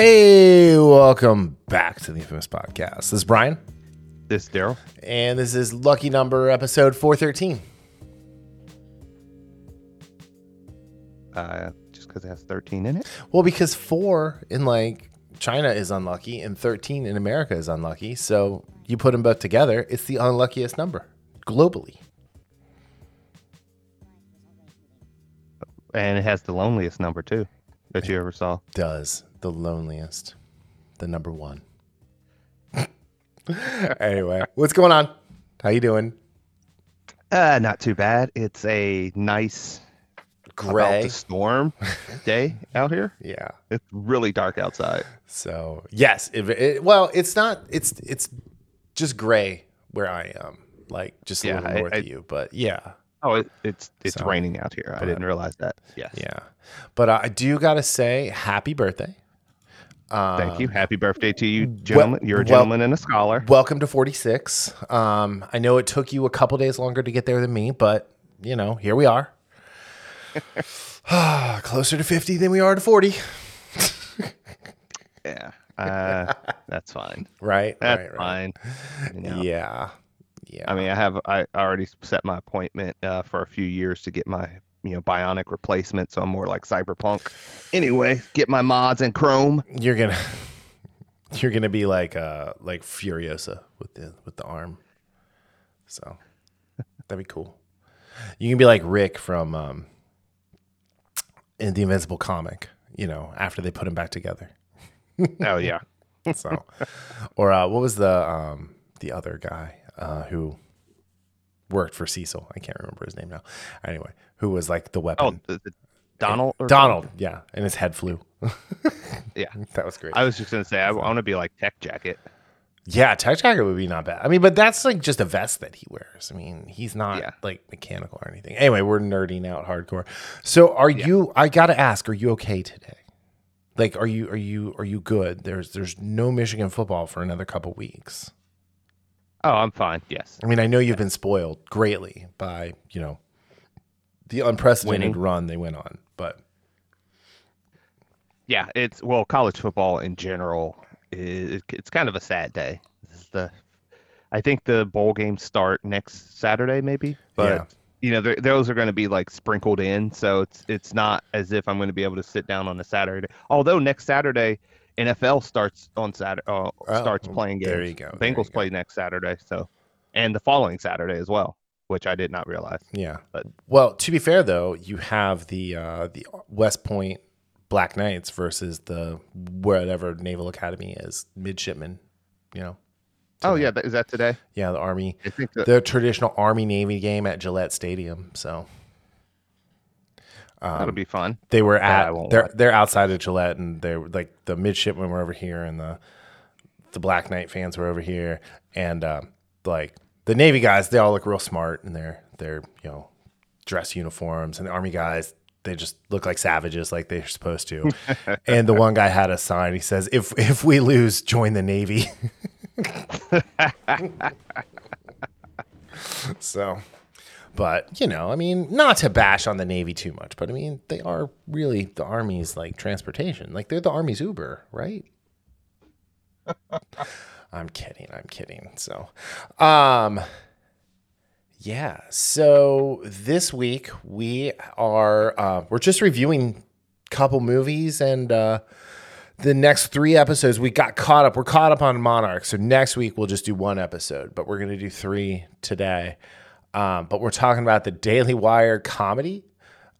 Hey, welcome back to the Infamous Podcast. This is Brian, This is Darryl. and this is Lucky Number episode 413. Uh, just because it has 13 in it. Well, because four in like China is unlucky and 13 in America is unlucky. So you put them both together, it's the unluckiest number globally. And it has the loneliest number, too, that you ever saw. Does the loneliest, the number one. anyway, what's going on? How you doing? Uh, not too bad. It's a nice about Gray. to storm day out here. Yeah. It's really dark outside. So yes, it, it, well, it's not. It's it's just gray where I am, like just a Yeah, little I- north I- of you. But yeah, Oh, it, it's it's So, raining out here. I didn't realize that. Yes. yeah. But I do gotta say, happy birthday. Uh, Thank you. Happy birthday to you, gentlemen. You're a well- gentleman and a scholar. Welcome to 46. Um, I know it took you a couple days longer to get there than me, but you know, here we are. Closer to 50 than we are to 40. Yeah. Uh, that's fine. Right. That's right, right. fine. You know. Yeah. Yeah. I mean, I have I already set my appointment uh, for a few years to get my you know bionic replacement, so I'm more like cyberpunk. Anyway, get my mods and Chrome. you're gonna you're gonna be like uh like Furiosa with the with the arm. So that'd be cool. You can be like Rick from um in the Invincible comic, you know, after they put him back together. Oh yeah, So or uh what was the um the other guy uh who worked for Cecil? I can't remember his name now. Anyway, who was like the oh weapon? the Donald. or Donald, yeah, and his head flew. Yeah, That was great. I was just gonna say I want to be like Tech Jacket. Yeah, tech jacket would be not bad. I mean, but that's like just a vest that he wears. I mean, he's not Yeah. like mechanical or anything. Anyway, we're nerding out hardcore. So, are you? I gotta ask, are you okay today? Like, are you? Are you? Are you good? There's there's no Michigan football for another couple weeks. Oh, I'm fine. Yes. I mean, I know you've been spoiled greatly by you know the unprecedented Winning. run they went on, but Yeah, it's well, college football in general is it's kind of a sad day. This is the, I think the bowl games start next Saturday, maybe. But Yeah. you know, those are going to be like sprinkled in, so it's it's not as if I'm going to be able to sit down on a Saturday. Although next Saturday, NFL starts on Saturday, uh, Oh, starts playing games. there you go, you Bengals go. play next Saturday, so and the following Saturday as well, which I did not realize. Yeah. But- well, to be fair though, you have the uh, the West Point Black Knights versus the whatever Naval Academy is midshipmen. You know. Oh yeah, is that today? Yeah, the Army, I think that, the traditional Army Navy game at Gillette Stadium. So that'll be fun. they were at they're they're outside of Gillette, and they're like the midshipmen were over here, and the the Black Knight fans were over here, and um, like the Navy guys, they all look real smart in their their you know dress uniforms, and the Army guys. They just look like savages, like they're supposed to. and the one guy had a sign. He says, "If if we lose, join the Navy." so, but you know, I mean, not to bash on the Navy too much, but I mean, they are really the Army's like transportation. Like they're the Army's Uber, right? I'm kidding. I'm kidding. So, um, yeah. So this week we are uh, we're just reviewing a couple movies and uh, the next three episodes we got caught up. We're caught up on Monarch. So next week we'll just do one episode, but we're gonna do three today. Um, but we're talking about the Daily Wire comedy.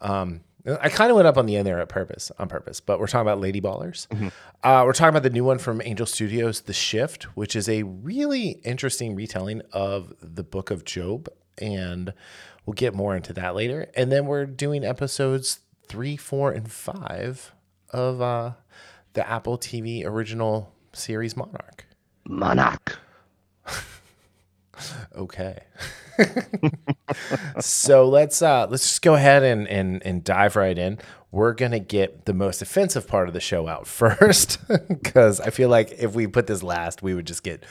Um, I kind of went up on the end there at purpose, on purpose, but we're talking about Lady Ballers. Uh, we're talking about the new one from Angel Studios, The Shift, which is a really interesting retelling of the Book of Job, and we'll get more into that later. And then we're doing episodes three, four, and five of uh, the Apple TV original series Monarch. Monarch. Okay. so let's uh let's just go ahead and and and dive right in. We're gonna get the most offensive part of the show out first, because I feel like if we put this last, we would just get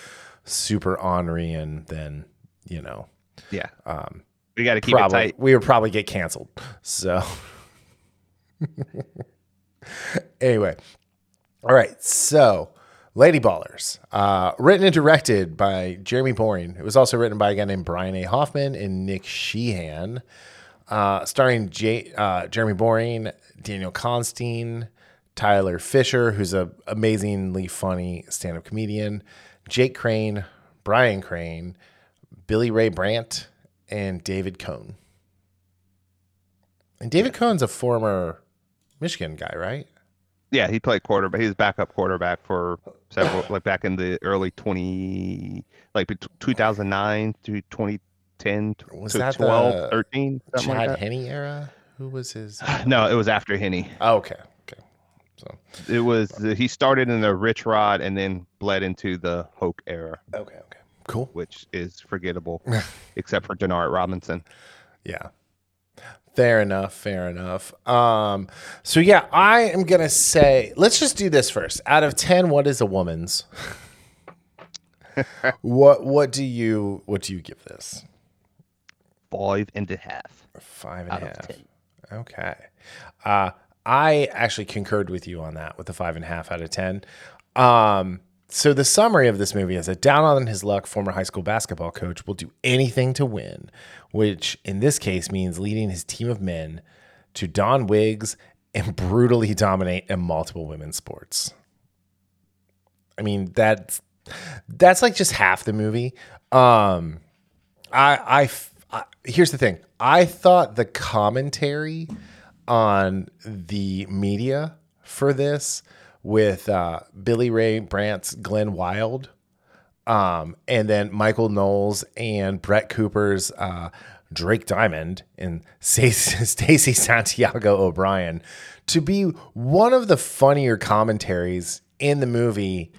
super ornery and then you know Yeah. Um, we got to keep probably it tight. we would probably get canceled. So anyway, All right, so Lady Ballers, uh, written and directed by Jeremy Boreing. It was also written by a guy named Brian A. Hoffman and Nick Sheehan, uh, starring J- uh, Jeremy Boreing, Daniel Considine, Tyler Fischer, who's an amazingly funny stand-up comedian, Jake Crain, Brian Crain, Billie Rae Brandt, and David Cone. And David Cone's a former Michigan guy, right? Yeah, he played quarterback. He was backup quarterback for several, like back in the early twenty, like 2009 to 2010, Was to that 12, the 13, something Chad like that. Henne era? Who was his? No, it was after Henne. Oh, okay, okay. So It was he started in the Rich Rod and then bled into the Hoke era, okay, okay, cool. which is forgettable, except for Denard Robinson. Yeah. Fair enough. Fair enough. Um, so yeah, I am gonna say let's just do this first. Out of ten, what is a woman's? what what do you what do you give this? Five and a half. Five Out of 10. Okay. Uh, I actually concurred with you on that with the five and a half out of ten. Um, so the summary of this movie is that down on his luck, former high school basketball coach will do anything to win, which in this case means leading his team of men to don wigs and brutally dominate in multiple women's sports. I mean, that's that's like just half the movie. Um, I, I I- here's the thing. I thought the commentary on the media for this with uh, Billie Rae Brandt's Glenn Wild, um, and then Michael Knowles and Brett Cooper's uh, Drake Diamond and Stacy Santiago O'Brien to be one of the funnier commentaries in the movie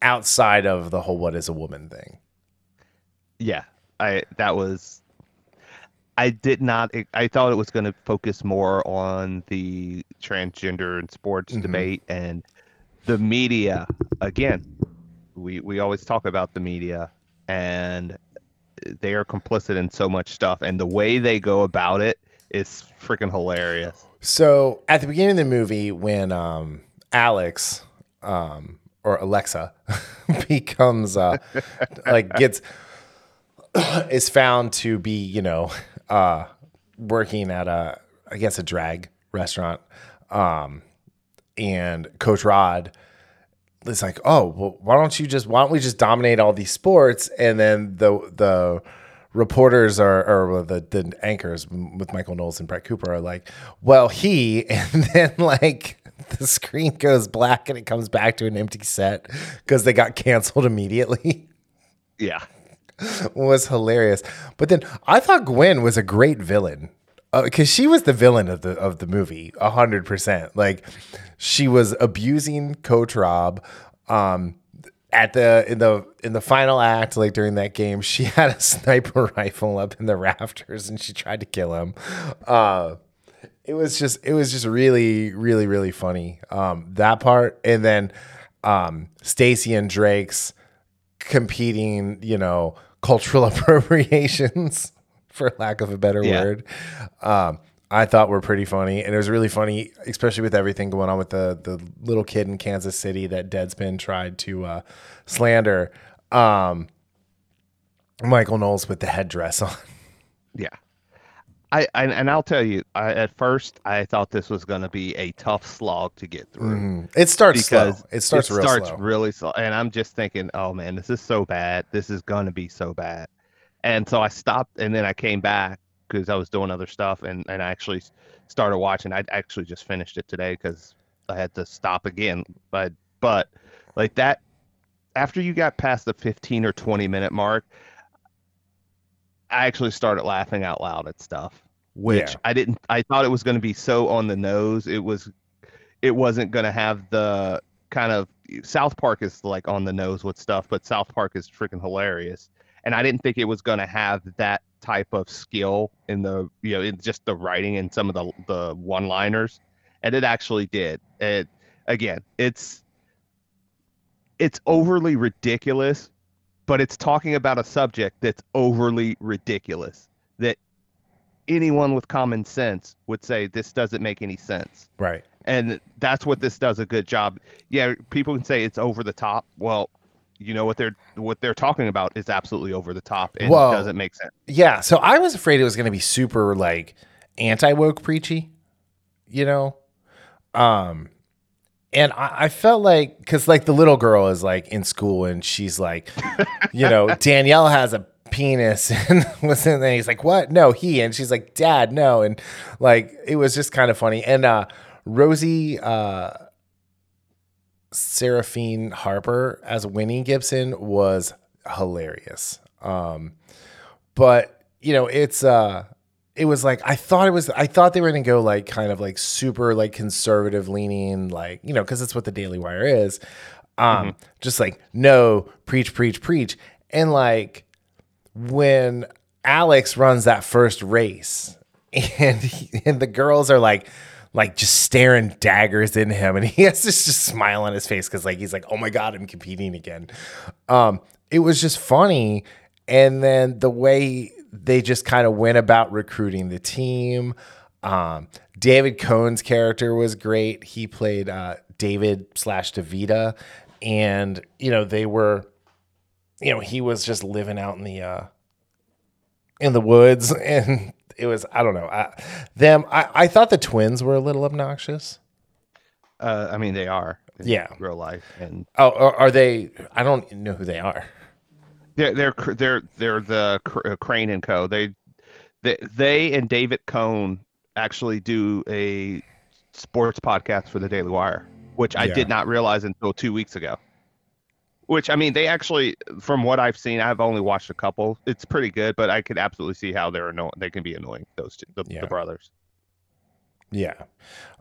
outside of the whole "what is a woman" thing. Yeah, I that was. I did not. I thought it was going to focus more on the transgender and sports Mm-hmm. debate and the media. Again, we we always talk about the media and they are complicit in so much stuff, and the way they go about it is freaking hilarious. So at the beginning of the movie, when um, Alex um, or Alexa becomes uh, like gets is found to be, you know, uh, working at a I guess a drag restaurant, um, and Coach Rod is like, oh, well, why don't you just why don't we just dominate all these sports? And then the the reporters are or the the anchors with Michael Knowles and Brett Cooper are like, well, he, and then like the screen goes black and it comes back to an empty set because they got canceled immediately. Yeah, was hilarious. But then I thought Gwen was a great villain because she was the villain of the of the movie, hundred percent. Like she was abusing Coach Rob. Um, at the in the in the final act, like during that game, she had a sniper rifle up in the rafters and she tried to kill him. Uh, it was just it was just really really really funny um, that part, and then um, Stacy and Drake's competing, you know, cultural appropriations, for lack of a better Yeah. word. Um, I thought were pretty funny, and it was really funny, especially with everything going on with the the little kid in Kansas City that Deadspin tried to uh, slander. Um, Michael Knowles with the headdress on. yeah. I, I and I'll tell you, I, at first I thought this was going to be a tough slog to get through. It starts because slow. It starts it real starts slow. really slow and i'm just thinking oh man this is so bad this is going to be so bad and so i stopped and then i came back because i was doing other stuff and, and i actually started watching i actually just finished it today because i had to stop again but but like that after you got past the 15 or 20 minute mark i actually started laughing out loud at stuff which Yeah. i didn't i thought it was going to be so on the nose it was it wasn't going to have the kind of South Park is like on the nose with stuff, but South Park is freaking hilarious. And I didn't think it was going to have that type of skill in the you know in just the writing and some of the the one liners, and it actually did. It again, it's it's overly ridiculous, but it's talking about a subject that's overly ridiculous that anyone with common sense would say this doesn't make any sense. Right. And that's what this does a good job. Yeah, people can say it's over the top. Well, you know what they're what they're talking about is absolutely over the top and doesn't make sense. Yeah. So I was afraid it was going to be super like anti woke preachy, you know? Um, and I, I felt like, because like the little girl is like in school and she's like, you know, Danielle has a penis and was in there. He's like, what? No, he. And she's like, dad, no. And like, it was just kind of funny. And uh, Rosie, uh, Seraphine Harper as Winnie Gibson was hilarious. Um, but you know, it's uh it was like I thought it was I thought they were gonna go like kind of like super like conservative leaning, like, you know, because it's what the Daily Wire is. Um, just like no, preach, preach, preach. And like when Alex runs that first race and he, and the girls are like like just staring daggers in him and he has this just smile on his face because like he's like oh my god i'm competing again. Um it was just funny and then the way they just kind of went about recruiting the team um david cone's character was great. He played uh david slash davita and you know they were you know he was just living out in the uh in the woods and it was i don't know I, them I, I thought the twins were a little obnoxious Uh, I mean, they are. Yeah. Real life, and oh are, are they i don't know who they are they're they're they're they're the uh, Crain and Co. They they they and David Cone actually do a sports podcast for the Daily Wire, which I Yeah. did not realize until two weeks ago. Which I mean, they actually, from what I've seen, I've only watched a couple. It's pretty good, but I could absolutely see how they're annoying. They can be annoying. Those two, the, Yeah. the brothers. yeah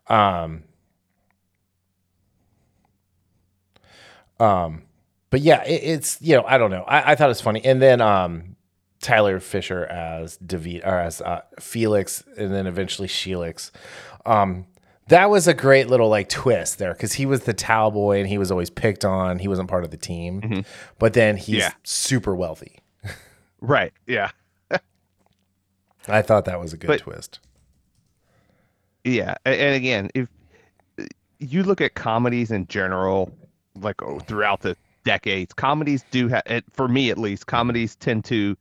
um um but yeah it, it's you know i don't know I, I thought it was funny and then um tyler fischer as david or as uh, felix and then eventually sheelix um that was a great little like twist there because he was the towel boy and he was always picked on he wasn't part of the team mm-hmm. but then he's Yeah. super wealthy Right. Yeah. i thought that was a good But- twist Yeah, and again, if uh, you look at comedies in general, like oh, throughout the decades, comedies do have, for me at least, comedies tend to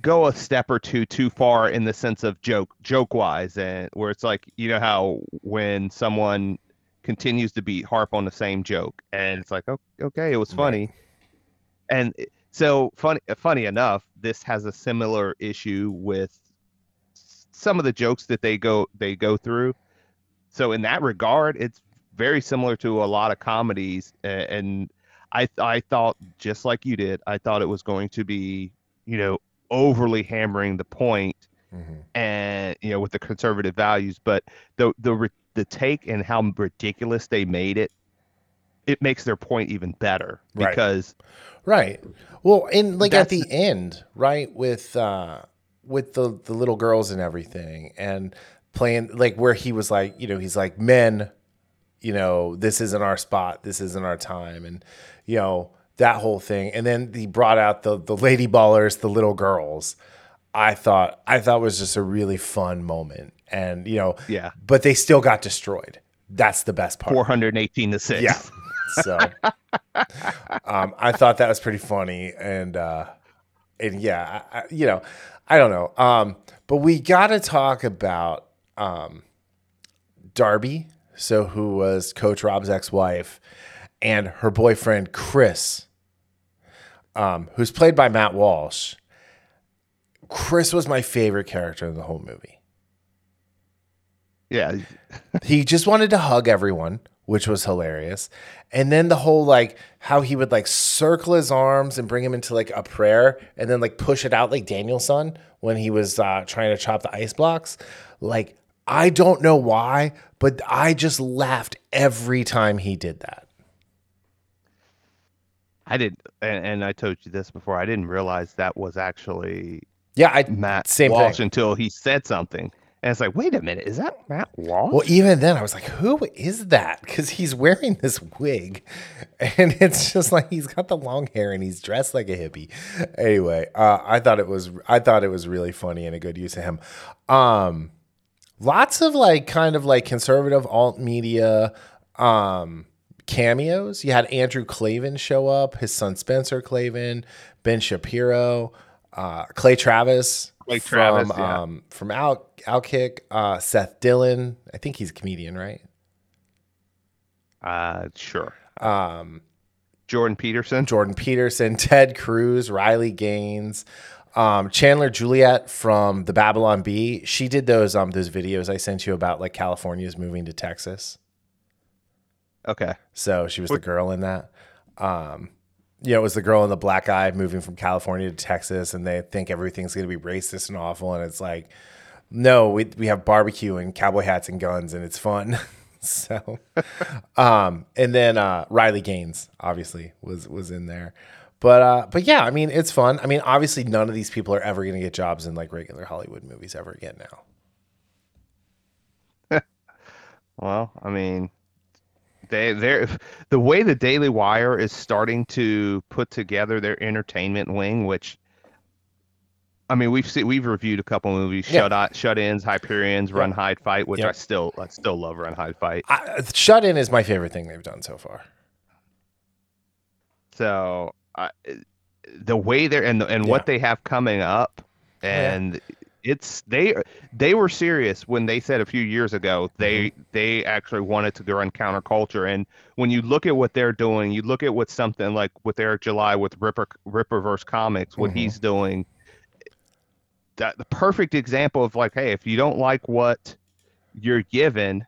go a step or two too far in the sense of joke, joke wise, and where it's like you know how when someone continues to be harp on the same joke, and it's like, oh, okay, it was funny, and so funny, funny enough, this has a similar issue with some of the jokes that they go they go through. So in that regard, it's very similar to a lot of comedies, and I I thought just like you did, I thought it was going to be you know overly hammering the point Mhm. and you know with the conservative values, but the the the take and how ridiculous they made it, it makes their point even better because Right. Well, and like at the end, right, with uh with the the little girls and everything and playing like where he was like, you know, he's like, "Men, you know, this isn't our spot. This isn't our time." And you know, that whole thing. And then he brought out the the lady ballers, the little girls. I thought I thought was just a really fun moment. And, you know, Yeah. but they still got destroyed. That's the best part. 418 to 6. Yeah. So um, I thought that was pretty funny. And, uh, and yeah, I, I, you know, I don't know. Um, but we got to talk about um, Darby, so who was Coach Rob's ex wife, and her boyfriend, Chris, um, who's played by Matt Walsh. Chris was my favorite character in the whole movie. Yeah. he just wanted to hug everyone, which was hilarious. And then the whole like how he would like circle his arms and bring him into like a prayer and then like push it out like Danielson when he was uh, trying to chop the ice blocks. Like, I don't know why, but I just laughed every time he did that. I did, and, and I told you this before. I didn't realize that was actually Yeah, I Matt same Walsh thing. until he said something, And it's like, wait a minute, is that Matt Walsh? Well, even then, I was like, who is that? Because he's wearing this wig and it's just like he's got the long hair and he's dressed like a hippie. Anyway, uh, I thought it was I thought it was really funny and a good use of him. Um, lots of like kind of like conservative alt media um, cameos. You had Andrew Klavan show up, his son Spencer Klavan, Ben Shapiro, uh, Clay Travis. Clay from, Travis, yeah. um, from Out Outkick, uh, Seth Dillon. I think he's a comedian, right? Uh, sure. Um, Jordan Peterson. Jordan Peterson, Ted Cruz, Riley Gaines, um, Chandler Juliet from the Babylon Bee. She did those um those videos I sent you about like California's moving to Texas. Okay. So she was the girl in that. Um, you know, it was the girl in the black eye moving from California to Texas, and they think everything's going to be racist and awful, and it's like, no, we we have barbecue and cowboy hats and guns, and it's fun. so, um, and then uh, Riley Gaines obviously was was in there, but uh, but yeah, I mean, it's fun. I mean, obviously, none of these people are ever going to get jobs in like regular Hollywood movies ever again now. Well, I mean, they they're the way the Daily Wire is starting to put together their entertainment wing, which I mean we've seen we've reviewed a couple movies, Yeah. Shut Out, Shut Ins, Hyperions, Run Hide Fight, which. I still I still love Run Hide Fight. I, Shut In is my favorite thing they've done so far. So I, the way they're and and Yeah. what they have coming up, oh, yeah. It's they they were serious when they said a few years ago they they actually wanted to run counterculture. And when you look at what they're doing, you look at what something like with Eric July with Ripper Rippaverse Comics, what Mhm. he's doing. That the perfect example of like, hey, if you don't like what you're given,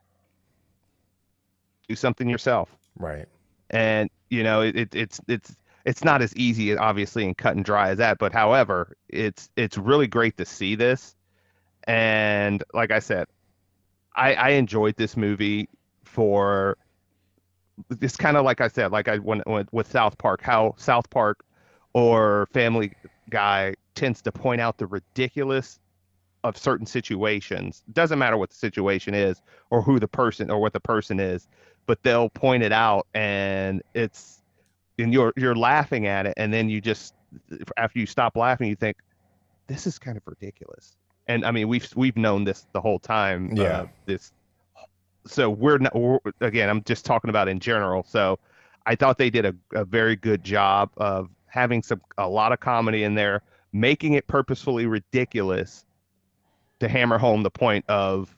do something yourself Right. and you know it, it, it's it's it's not as easy obviously and cut and dry as that but however it's it's really great to see this. And like i said i i enjoyed this movie for it's kind of like i said like i went with, with south park how south park or family guy tends to point out the ridiculous of certain situations. Doesn't matter what the situation is or who the person or what the person is but they'll point it out and it's and you're you're laughing at it and then you just after you stop laughing you think this is kind of ridiculous and i mean we've we've known this the whole time Yeah. uh, this so we're not we're, again i'm just talking about in general so i thought they did a, a very good job of having some a lot of comedy in there making it purposefully ridiculous to hammer home the point of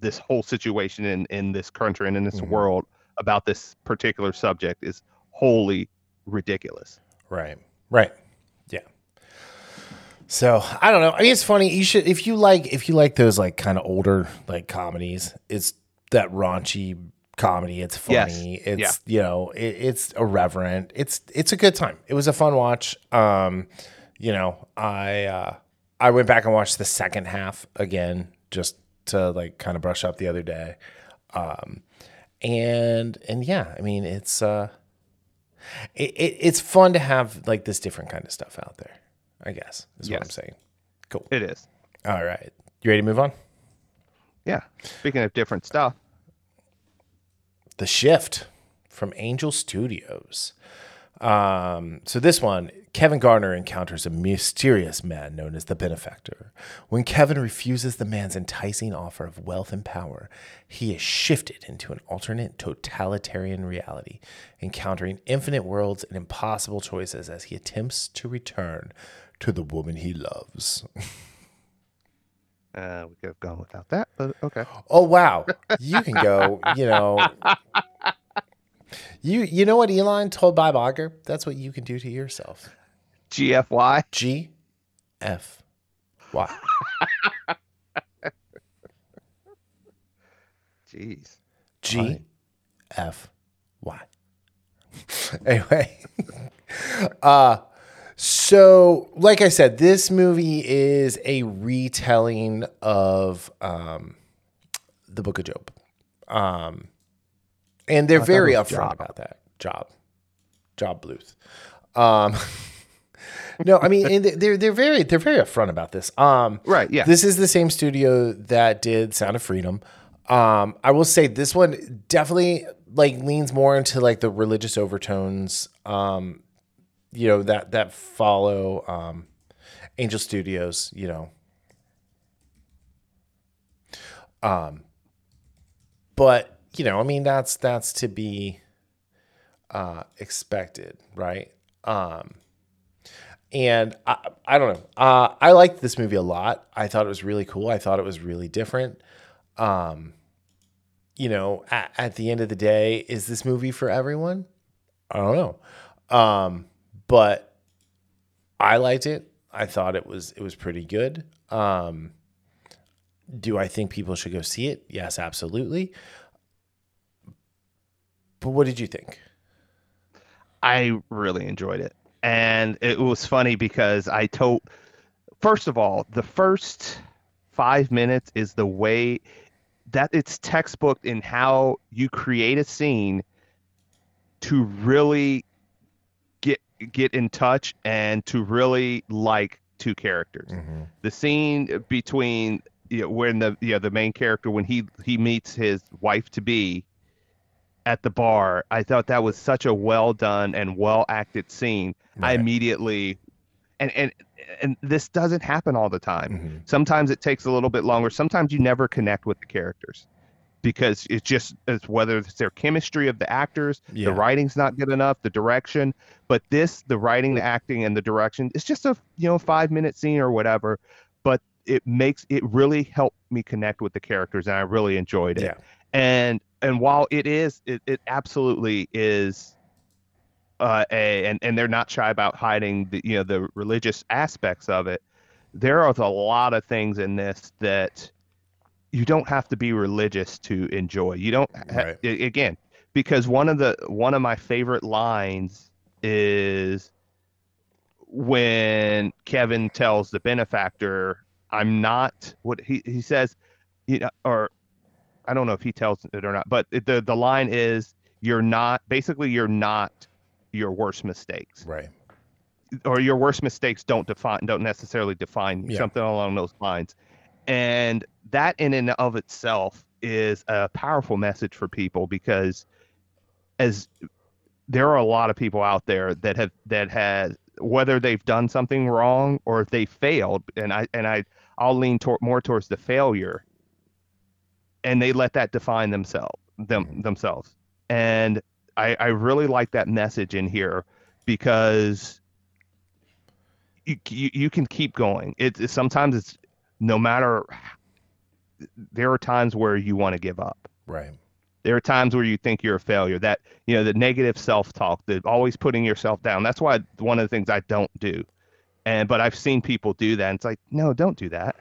this whole situation in in this country and in this Mhm. world about this particular subject is wholly ridiculous. Right. Right. Yeah. So I don't know. I mean, it's funny. You should if you like if you like those like kind of older like comedies. It's that raunchy comedy. It's Yes. funny. It's you know it, it's irreverent. It's it's a good time. It was a fun watch. Um, you know I uh, I went back and watched the second half again just to like kind of brush up the other day. Um, and and yeah, I mean it's uh it, it, it's fun to have like this different kind of stuff out there. I guess is what I'm saying. Cool. It is. All right, you ready to move on? Yeah. Speaking of different stuff, The Shift from Angel Studios. Um, so this one, Kevin Garner encounters a mysterious man known as the Benefactor. When Kevin refuses the man's enticing offer of wealth and power, he is shifted into an alternate totalitarian reality, encountering infinite worlds and impossible choices as he attempts to return to the woman he loves. uh, we could have gone without that, but okay. Oh wow, you can go. You know, you you know what Elon told Bob Iger? That's what you can do to yourself. GFY. G, F, Y. Jeez. G, F, Y. anyway, uh, so like I said, this movie is a retelling of um, the Book of Job, um, and they're very upfront Job. about that. Job, Gob Bluth. Um, no, I mean, they're they're very they're very upfront about this. Um, Right, yeah. This is the same studio that did Sound of Freedom. Um, I will say this one definitely like leans more into like the religious overtones. Um, you know that that follow um, Angel Studios. You know. Um, but you know, I mean, that's that's to be uh, expected, right? Um, and I, I don't know. Uh, I liked this movie a lot. I thought it was really cool. I thought it was really different. Um, you know, at, at the end of the day, is this movie for everyone? I don't know. Um, but I liked it. I thought it was it was pretty good. Um, do I think people should go see it? Yes, absolutely. But what did you think? I really enjoyed it. And it was funny because I told, first of all, the first five minutes is the way that it's textbook in how you create a scene to really get get in touch and to really like two characters. Mm-hmm. The scene between you know, when the you know, the main character when he he meets his wife to be at the bar, I thought that was such a well done and well acted scene. I immediately and and and this doesn't happen all the time. Mm-hmm. Sometimes it takes a little bit longer. Sometimes you never connect with the characters because it's just it's whether it's their chemistry of the actors, Yeah. the writing's not good enough, the direction. But this, the writing, the acting, and the direction, it's just a you know five minute scene or whatever. But it makes it really helped me connect with the characters, and I really enjoyed it Yeah. and and while it is it, it absolutely is uh a and, and they're not shy about hiding the you know the religious aspects of it there are a lot of things in this that you don't have to be religious to enjoy you don't ha- Right. again because one of the one of my favorite lines is when Kevin tells the benefactor I'm not what he he says you know or I don't know if he tells it or not, but the the line is you're not basically you're not your worst mistakes Right. or your worst mistakes don't define don't necessarily define Yeah. something along those lines. And that in and of itself is a powerful message for people because as there are a lot of people out there that have that had whether they've done something wrong or if they failed and I and I I'll lean toward more towards the failure and they let that define themselves them mm-hmm. themselves. And I, I really like that message in here because you, you, you can keep going. It, it- sometimes it's no matter. There are times where you want to give up. Right. There are times where you think you're a failure. That you know the negative self-talk, the always putting yourself down. That's why one of the things I don't do. And but I've seen people do that. And it's like no, don't do that.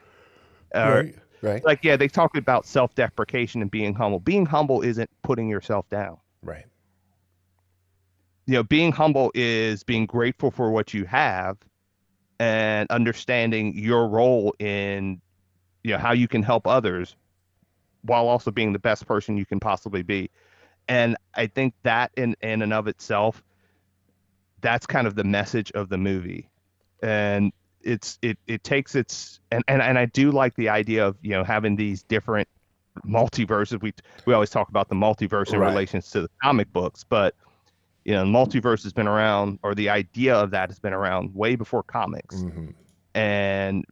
Or, right. Like yeah, they talk about self-deprecation and being humble. Being humble isn't putting yourself down. Right. you know being humble is being grateful for what you have and understanding your role in you know how you can help others while also being the best person you can possibly be and i think that in in and of itself that's kind of the message of the movie and it's it it takes its and and, and i do like the idea of you know having these different multiverses we we always talk about the multiverse in Right. relations to the comic books but you know, multiverse has been around, or the idea of that has been around way before comics. hmm And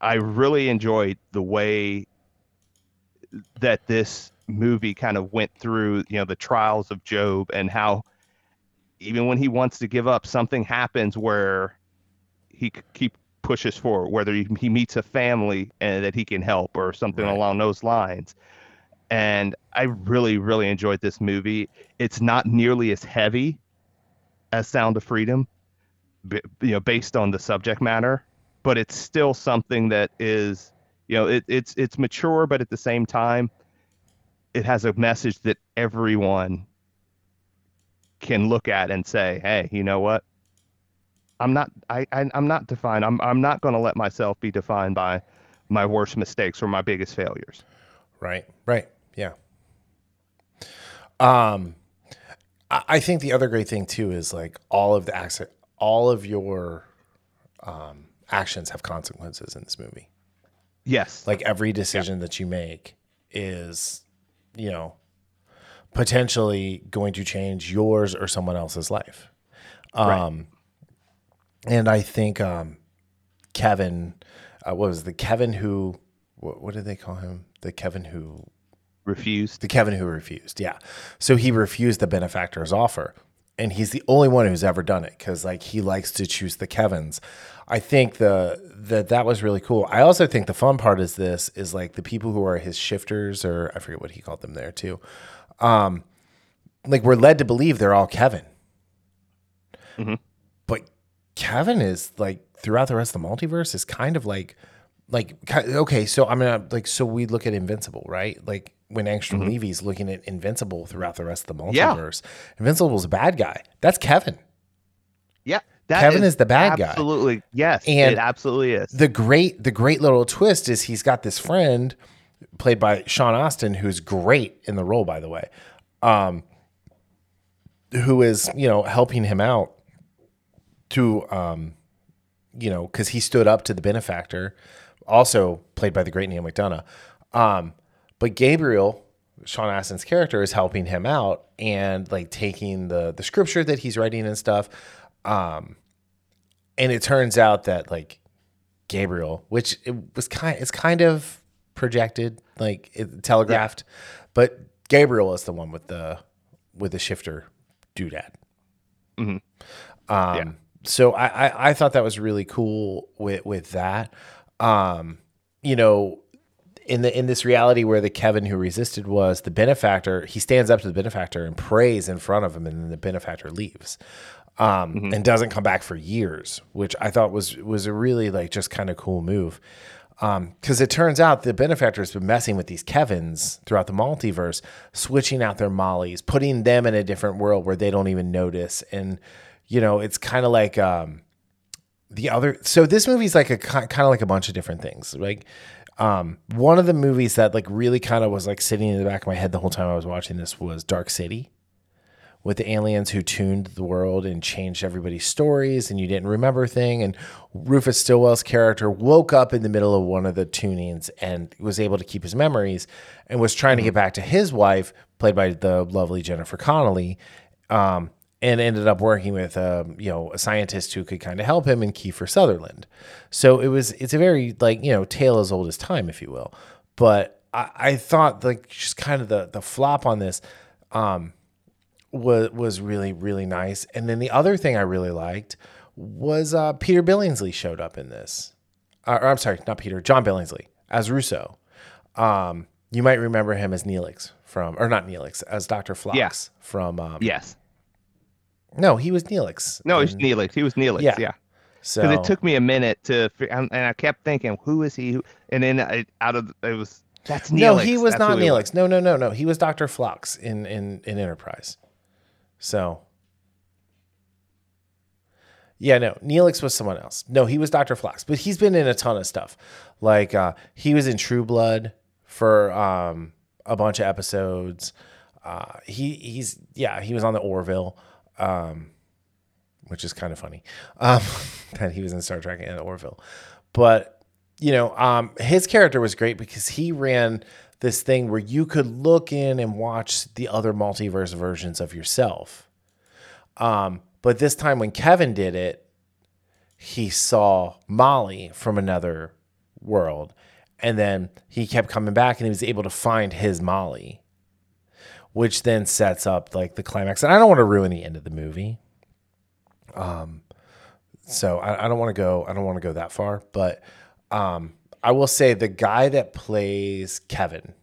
I really enjoyed the way that this movie kind of went through, you know, the trials of Job and how even when he wants to give up, something happens where he keep pushes forward, whether he, he meets a family and that he can help or something Right. along those lines. And I really, really enjoyed this movie. It's not nearly as heavy as Sound of Freedom, b- you know, based on the subject matter, but it's still something that is, you know, it, it's it's mature, but at the same time, it has a message that everyone can look at and say, "Hey, you know what? I'm not I, I I'm not defined. I'm I'm not going to let myself be defined by my worst mistakes or my biggest failures." Right. Right. Yeah. Um, I, I think the other great thing too is like all of the accent, all of your um, actions have consequences in this movie. Yes. Like every decision that you make is, you know, potentially going to change yours or someone else's life. Right. And I think um, Kevin, uh, what was the Kevin who, what, what did they call him? The Kevin who refused. the Kevin who refused. Yeah. So he refused the benefactor's offer. And he's the only one who's ever done it because like he likes to choose the Kevins. I think the that that was really cool. I also think the fun part is this is like the people who are his shifters or I forget what he called them there too. Um like we're led to believe they're all Kevin. But Kevin is like throughout the rest of the multiverse is kind of like like okay, so I'm gonna like so we look at Invincible, right? Like when Angstrom Levy's looking at Invincible throughout the rest of the Yeah. multiverse, Invincible's a bad guy. That's Kevin. Yeah. that Kevin is the bad guy. Absolutely. Yes. And it absolutely is. The great the great little twist is he's got this friend played by Sean Astin, who's great in the role, by the way, um, who is you know helping him out to um, you know because he stood up to the benefactor, also played by the great Neal McDonough. Um, but Gabriel, Sean Astin's character, is helping him out and like taking the the scripture that he's writing and stuff. Um, and it turns out that like Gabriel, which it was kind, it's kind of projected, like it, telegraphed, but Gabriel is the one with the with the shifter doodad. Um, Yeah. So I, I I thought that was really cool with with that. Um, you know, in the in this reality where the Kevin who resisted was the benefactor, he stands up to the benefactor and prays in front of him, and then the benefactor leaves. Um, and doesn't come back for years, which I thought was was a really like just kind of cool move. Because it turns out the benefactor has been messing with these Kevins throughout the multiverse, switching out their Mollys, putting them in a different world where they don't even notice. And, you know, it's kind of like um, the other. So this movie's like a kind of like a bunch of different things. Like um, one of the movies that like really kind of was like sitting in the back of my head the whole time I was watching this was Dark City with the aliens who tuned the world and changed everybody's stories and you didn't remember a thing and Rufus Stillwell's character woke up in the middle of one of the tunings and was able to keep his memories and was trying to get back to his wife played by the lovely Jennifer Connelly um, and ended up working with um, you know a scientist who could kind of help him and Kiefer Sutherland so it was it's a very like you know tale as old as time if you will but I, I thought like just kind of the the flop on this um, was was really really nice. And then the other thing I really liked was uh, Peter Billingsley showed up in this. Uh, or I'm sorry, not Peter, John Billingsley as Russo. Um, you might remember him as Neelix from, or not Neelix, as Doctor Phlox Yeah. from. Um, yes. No, he was Neelix. No, he's Neelix. He was Neelix. Yeah. Yeah. So Because it took me a minute to, and I kept thinking, who is he? And then I, out of it was that's Neelix. no, he was That's not Neelix. No, no, no, no. He was Doctor Phlox in in in Enterprise. So. Yeah, no, Neelix was someone else. No, he was Dr. Phlox, but he's been in a ton of stuff. Like uh, he was in True Blood for um, a bunch of episodes. Uh, he he's yeah, he was on the Orville, um, which is kind of funny um, that he was in Star Trek and Orville. But you know, um, his character was great because he ran this thing where you could look in and watch the other multiverse versions of yourself. Um, but this time when Kevin did it, he saw Molly from another world. And then he kept coming back and he was able to find his Molly, which then sets up like the climax. And I don't want to ruin the end of the movie. Um, so I, I don't want to go, I don't want to go that far, but um, I will say the guy that plays Kevin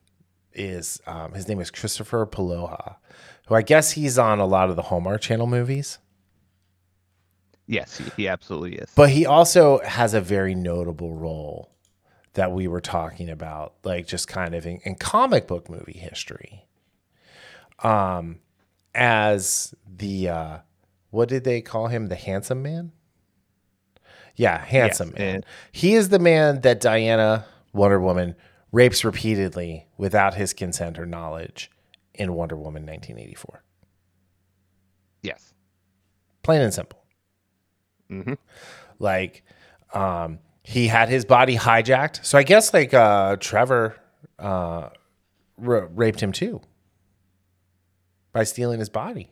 is um, his name is Kristoffer Polaha, who I guess he's on a lot of the Hallmark Channel movies. Yes, he, he absolutely is. But he also has a very notable role that we were talking about, like just kind of in, in comic book movie history. Um, as the uh, what did they call him? The handsome man. Yeah, handsome Yes, man. and- He is the man that Diana Wonder Woman rapes repeatedly without his consent or knowledge in Wonder Woman 1984. yes. Plain and simple. hmm Like, Um, he had his body hijacked. So I guess like uh, Trevor uh, ra- raped him too by stealing his body.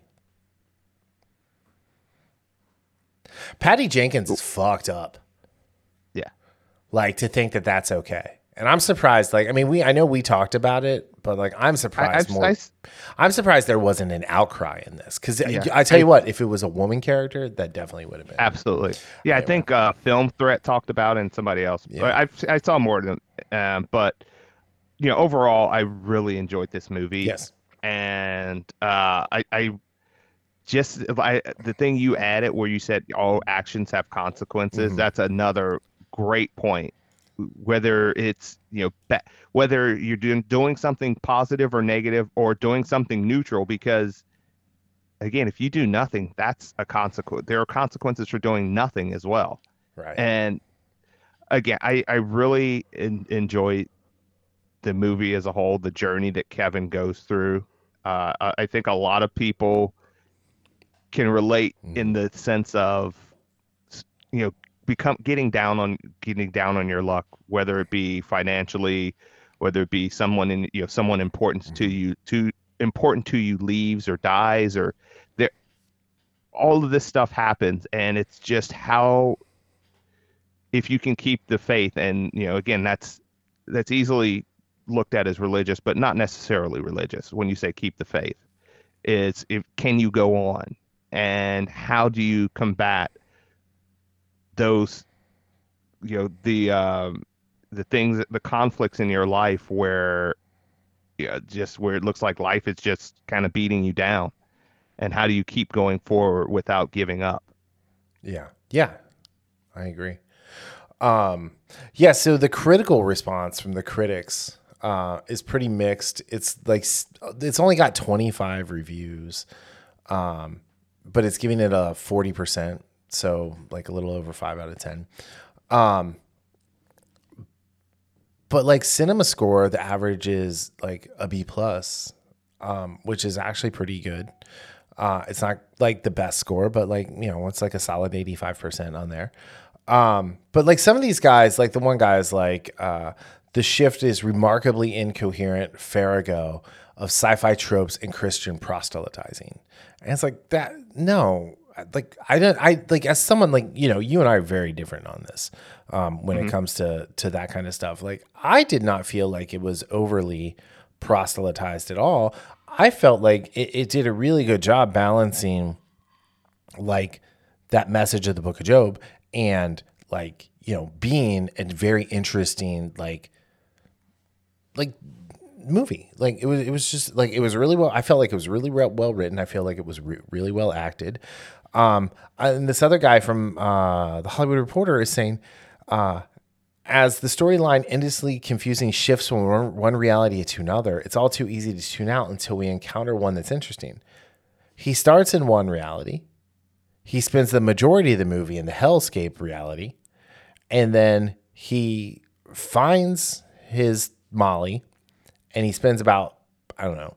Patty Jenkins is fucked up. Yeah. Like to think that that's okay. And I'm surprised. Like, I mean, we I know we talked about it, but like, I'm surprised I- more. I- I'm surprised there wasn't an outcry in this because Yeah. I tell you what, if it was a woman character, that definitely would have been. Absolutely. Yeah, I think uh, Film Threat talked about it and somebody else. Yeah. I I saw more than, um, but you know, overall, I really enjoyed this movie. Yes. And uh, I, I just I, the thing you added where you said all actions have consequences. Mhm. That's another great point. Whether it's you know whether you're doing doing something positive or negative or doing something neutral, because again, if you do nothing, that's a consequence. There are consequences for doing nothing as well. Right. And again, I, I really en- enjoy the movie as a whole, the journey that Kevin goes through. Uh, I, I think a lot of people can relate in the sense of, you know, become getting down on getting down on your luck, whether it be financially, whether it be someone in you know someone important to you to important to you leaves or dies or there all of this stuff happens and it's just how if you can keep the faith and you know again that's that's easily looked at as religious but not necessarily religious when you say keep the faith it's if can you go on and how do you combat those you know the um the things the conflicts in your life where yeah just where it looks like life is just kind of beating you down and how do you keep going forward without giving up Yeah. Yeah. I agree. Um, yeah, so the critical response from the critics uh, is pretty mixed. It's like it's only got 25 reviews. Um, but it's giving it a 40%, so like a little over 5 out of 10. Um, but like cinema score, the average is like a B plus, um, which is actually pretty good. Uh, it's not like the best score, but like you know, it's like a solid eighty five percent on there. Um, but like some of these guys, like the one guy is like, uh, the shift is remarkably incoherent farrago of sci-fi tropes and Christian proselytizing, and it's like that. No, like I don't. I like as someone like you know, you and I are very different on this um, when it comes to to that kind of stuff. Like I did not feel like it was overly proselytized at all. I felt like it, it did a really good job balancing like that message of the book of Job and like, you know, being a very interesting like like movie. Like it was it was just like it was really well I felt like it was really well, well written. I feel like it was re- really well acted. Um and this other guy from uh the Hollywood Reporter is saying uh as the storyline endlessly confusing shifts from one, one reality to another, it's all too easy to tune out until we encounter one that's interesting. He starts in one reality. He spends the majority of the movie in the hellscape reality. And then he finds his Molly and he spends about, I don't know,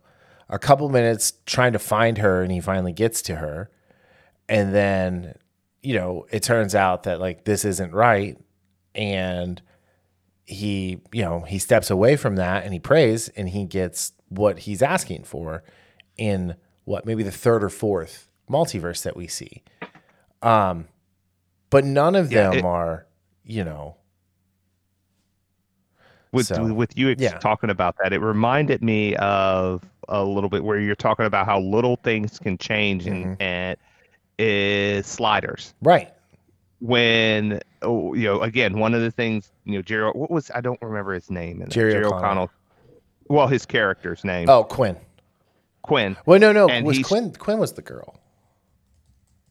a couple minutes trying to find her and he finally gets to her. And then, you know, it turns out that like this isn't right and he you know he steps away from that and he prays and he gets what he's asking for in what maybe the third or fourth multiverse that we see um but none of Yeah, them it- are you know with So, with you ex- yeah. talking about that it reminded me of a little bit where you're talking about how little things can change Mm-hmm. and and is sliders right when oh, you know again one of the things you know Jerry what was I don't remember his name. Jerry Jerry O'Connell. O'Connell well his character's name oh quinn Quinn well no no And was quinn quinn was the girl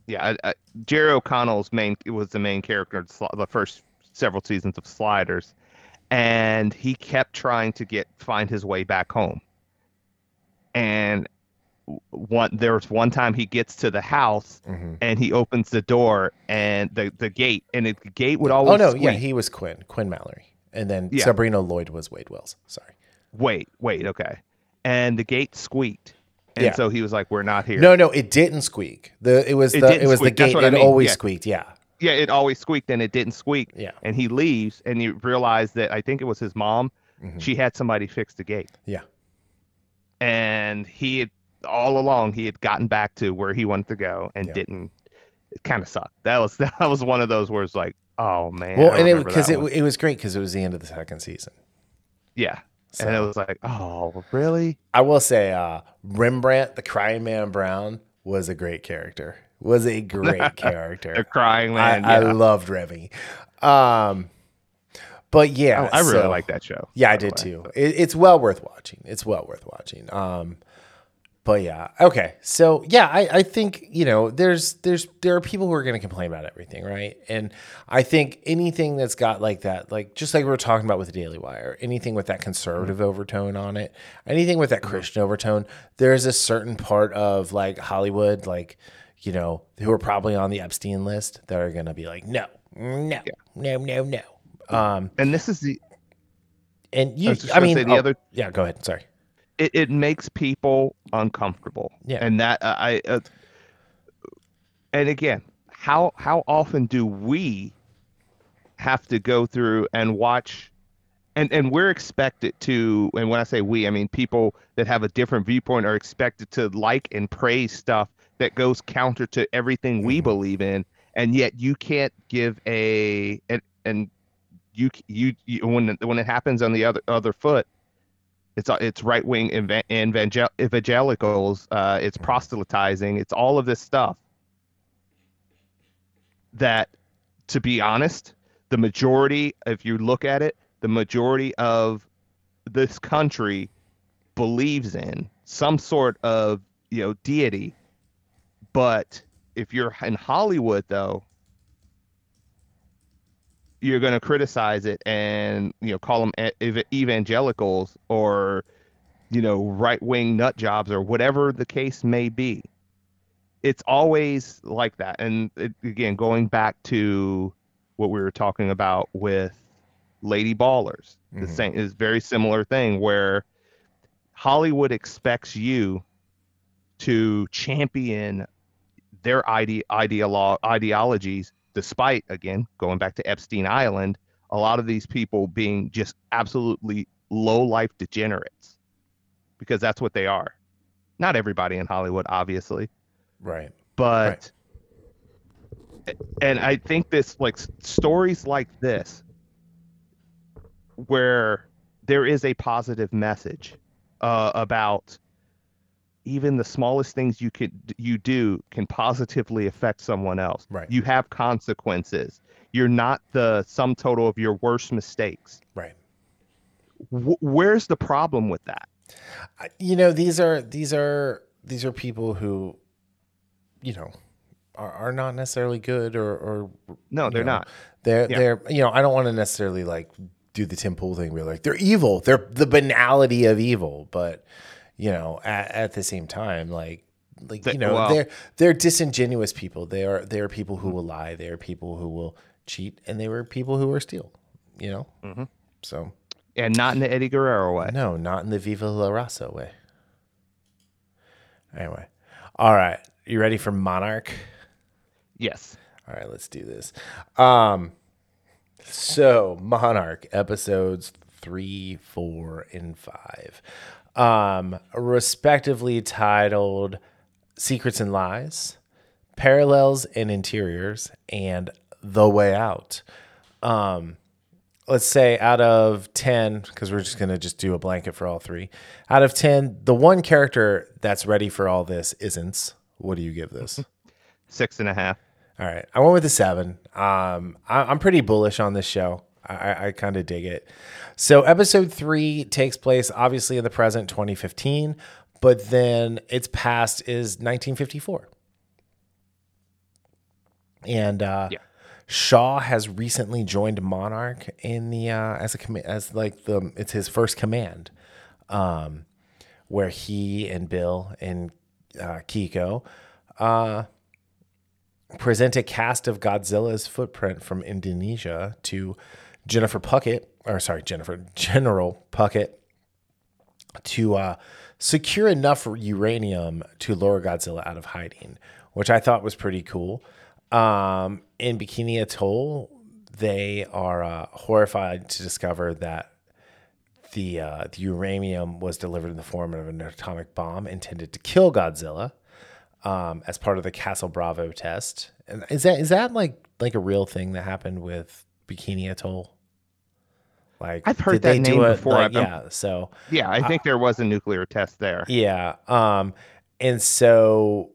yeah I, I, Jerry O'Connell's main was the main character the first several seasons of Sliders and he kept trying to get find his way back home and one there's one time he gets to the house Mm-hmm. and he opens the door and the the gate and it, the gate would always. oh no squeak. yeah he was quinn quinn mallory and then Yeah. sabrina lloyd was wade welles sorry wait wait okay and the gate squeaked and Yeah. so he was like we're not here no no it didn't squeak the it was It the it was squeak, the gate what I it mean, always yeah. squeaked yeah yeah, it always squeaked and it didn't squeak. Yeah. And he leaves and you realize that I think it was his mom. Mhm. She had somebody fix the gate. Yeah. And he had all along he had gotten back to where he wanted to go and Yeah. didn't. It kind of sucked. That was that was one of those where it's like, oh man. Well, and it because it, it was great because it was the end of the second season. yeah. So And it was like, oh really? I will say, uh, Rembrandt, the crying man Brown, was a great character. Was a great character. The crying man. I, I loved Remy. Um, but yeah, I, I really so- like that show. Yeah, I did way. too. It, it's well worth watching. It's well worth watching. Um, but yeah, okay. So yeah, I, I think you know there's there's there are people who are going to complain about everything, right? And I think anything that's got like that, like just like we were talking about with the Daily Wire, anything with that conservative overtone on it, anything with that Christian overtone, there's a certain part of like Hollywood, like you know, who are probably on the Epstein list that are going to be like, no, no, no, no, no. Um, And this is the and you, was just I, mean, the oh, other- yeah, go ahead. Sorry. it, it makes people uncomfortable. Yeah. And that uh, I uh, and again, how how often do we have to go through and watch and and we're expected to and when I say we, I mean people that have a different viewpoint are expected to like and praise stuff that goes counter to everything we Mhm. believe in and yet you can't give a and and you you, you when it- when it happens on the other other foot it's it's right wing evangel- evangelicals. Uh, it's proselytizing. It's all of this stuff. That, to be honest, the majority, if you look at it, the majority of this country believes in some sort of you know deity. But if you're in Hollywood, though, you're going to criticize it and you know call them ev- evangelicals or you know right wing nut jobs or whatever the case may be it's always like that and it, again going back to what we were talking about with lady ballers the Mhm. same is very similar thing where hollywood expects you to champion their ide- ideolo- ideologies despite again going back to epstein island a lot of these people being just absolutely low life degenerates because that's what they are. Not everybody in hollywood obviously. Right. but and i think this like stories like this where there is a positive message uh, about even the smallest things you could you do can positively affect someone else Right. you have consequences you're not the sum total of your worst mistakes Right. w- where's the problem with that You know, these are these are these are people who, you know, are, are not necessarily good or or no they're know, not They're Yeah. they're you know, I don't want to necessarily like do the Tim Pool thing. Be like they're evil. They're the banality of evil. But you know, at, at the same time, like like you know, well- they're they're disingenuous people. They are they are people who will lie. They are people who will cheat, and they were people who were steal. You know, Mhm. so and not in the eddie guerrero way no, not in the Viva La Raza way. Anyway, all right, you ready for Monarch? yes All right, let's do this. Um, so Monarch episodes three, four, and five, um, respectively titled "Secrets and Lies," "Parallels and Interiors," and "The Way Out." Um, let's say out of 10 because we're just going to just do a blanket for all three out of 10 the one character that's ready for all this isn't what do you give this six and a half all right, I went with a seven. Um, I, I'm pretty bullish on this show. I, I, I kind of dig it. So, episode three takes place obviously in the present, 2015, but then its past is 1954. And uh, Yeah. Shaw has recently joined Monarch in the uh, as a as like the it's his first command, um, where he and Bill and uh, Keiko uh, present a cast of Godzilla's footprint from Indonesia to Jennifer Puckett, or sorry, Jennifer General Puckett, to uh, secure enough uranium to lure Godzilla out of hiding, which I thought was pretty cool. Um, in Bikini Atoll, they are uh, horrified to discover that the uh, the uranium was delivered in the form of an atomic bomb intended to kill Godzilla um, as part of the Castle Bravo test. And is that is that like like a real thing that happened with Bikini Atoll? Like I've heard that name it, before. like, yeah, so Yeah, I think there was a nuclear test there. yeah. Um, and so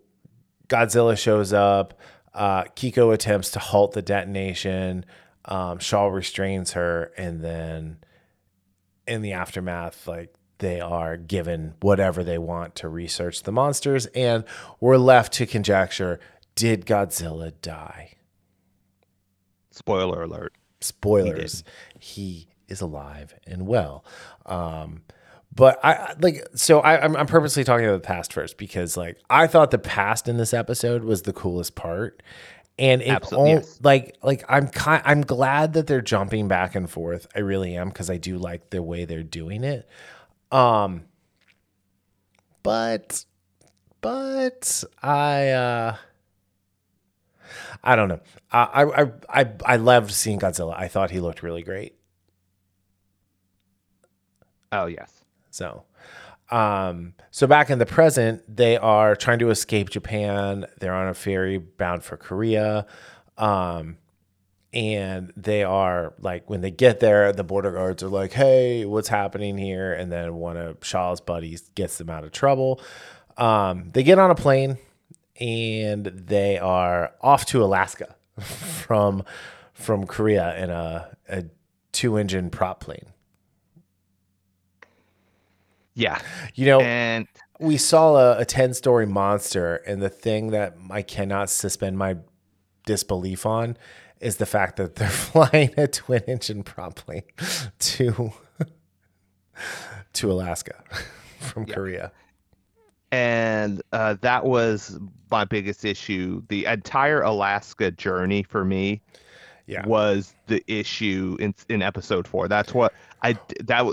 Godzilla shows up. Uh, Keiko attempts to halt the detonation. Um, Shaw restrains her, and then in the aftermath, like they are given whatever they want to research the monsters, and we're left to conjecture: Did Godzilla die? Spoiler alert. spoilers he, is alive and well um but I- like so I, I'm, I'm purposely talking about the past first because like I thought the past in this episode was the coolest part, and it all, yes. like like I'm kind I'm glad that they're jumping back and forth. I really am because I do like the way they're doing it. Um, but but I uh I don't know. I I I I, I loved seeing Godzilla. I thought he looked really great. Oh yes. So, um, so back in the present, they are trying to escape Japan. They're on a ferry bound for Korea. Um, and they are like, when they get there, the border guards are like, Hey, what's happening here? And then one of Shaw's buddies gets them out of trouble. Um, they get on a plane and they are off to Alaska from, from Korea in a, a two engine prop plane. Yeah. You know, And we saw a, a 10 story monster and the thing that i cannot suspend my disbelief on is the fact that they're flying a twin engine plane to to alaska from korea and uh, that was my biggest issue. The entire Alaska journey for me yeah was the issue in in episode four. That's what I that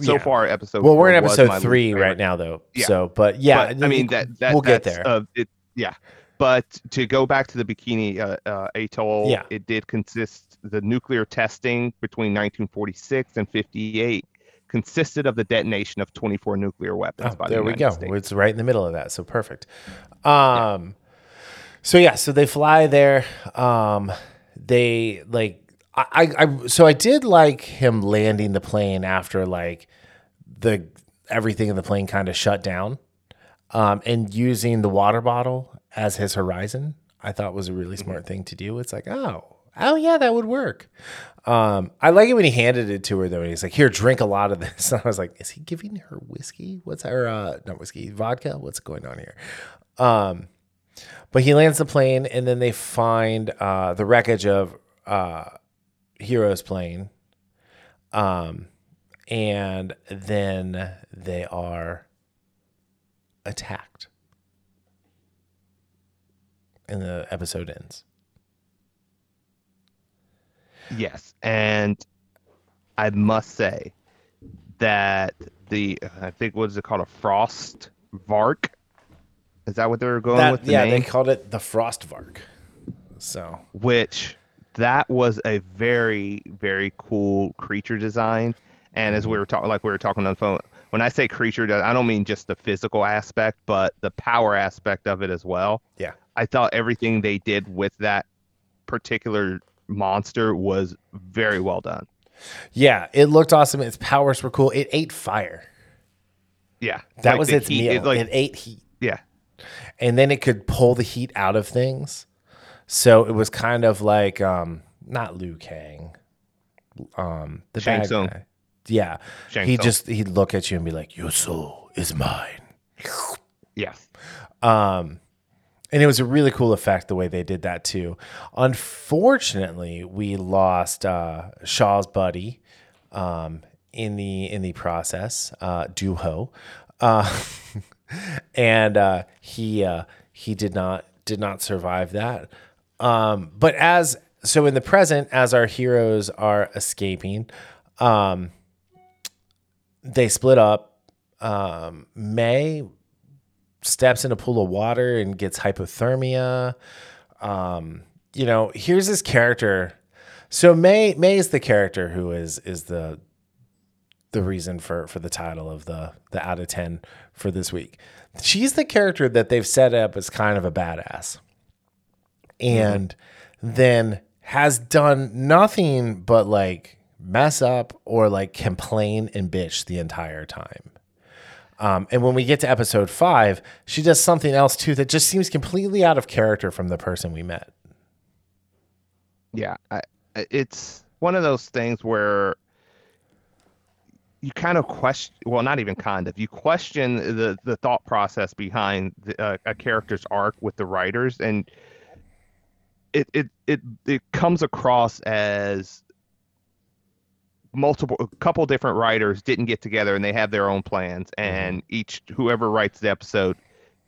so Yeah. far episode. well we're in episode three right now though Yeah. so but yeah But, I mean that, that we'll get there Uh, it, yeah, but to go back to the Bikini uh, uh, Atoll, Yeah. it did consist the nuclear testing between 1946 and 58 consisted of the detonation of 24 nuclear weapons. Oh, by the there we go. States. It's right in the middle of that, so perfect. Um, so yeah, so they fly there. Um, they like I, I, so I did like him landing the plane after like the everything in the plane kind of shut down, um, and using the water bottle as his horizon. I thought was a really smart thing to do. It's like, oh, oh yeah, that would work. Um, I like it when he handed it to her though. And he's like, "Here, drink a lot of this." And I was like, "Is he giving her whiskey? What's her uh, not whiskey, vodka? What's going on here?" Um, but he lands the plane, and then they find uh, the wreckage of uh, Hiro's plane. Um, and then they are attacked, and the episode ends. Yes, and I must say that the I think what is it called a frost vark? Is that what they were going That- with the yeah, name? they called it the Frostvark. So Which that was a very very cool creature design. And as we were talking, like we were talking on the phone, when I say creature, I don't mean just the physical aspect, but the power aspect of it as well. yeah, I thought everything they did with that particular monster was very well done. yeah, it looked awesome. Its powers were cool. It ate fire. Yeah, That like was its heat- meal. it, like it ate heat. yeah, and then it could pull the heat out of things. So it was kind of like um not Liu Kang. Um the Shang bad Tsung. guy. Yeah. Shang he Tsung. just he'd look at you and be like, Your soul is mine. Yeah. Um and it was a really cool effect the way they did that too. Unfortunately, we lost uh Shaw's buddy um in the in the process, uh Duho. Uh and uh he uh he did not did not survive that. Um but as so in the present as our heroes are escaping, um they split up. Um May steps in a pool of water and gets hypothermia. Um, you know, here's this character. So May May is the character who is is the the reason for for the title of the the out of 10 for this week. She's the character that they've set up as kind of a badass. And then has done nothing but like mess up or like complain and bitch the entire time. Um, and when we get to episode five, she does something else too that just seems completely out of character from the person we met. Yeah, I, it's one of those things where you kind of question well not even kind of you question the the thought process behind the, uh, a character's arc with the writers and it it it it comes across as multiple a couple different writers didn't get together and they have their own plans mm-hmm. and each whoever writes the episode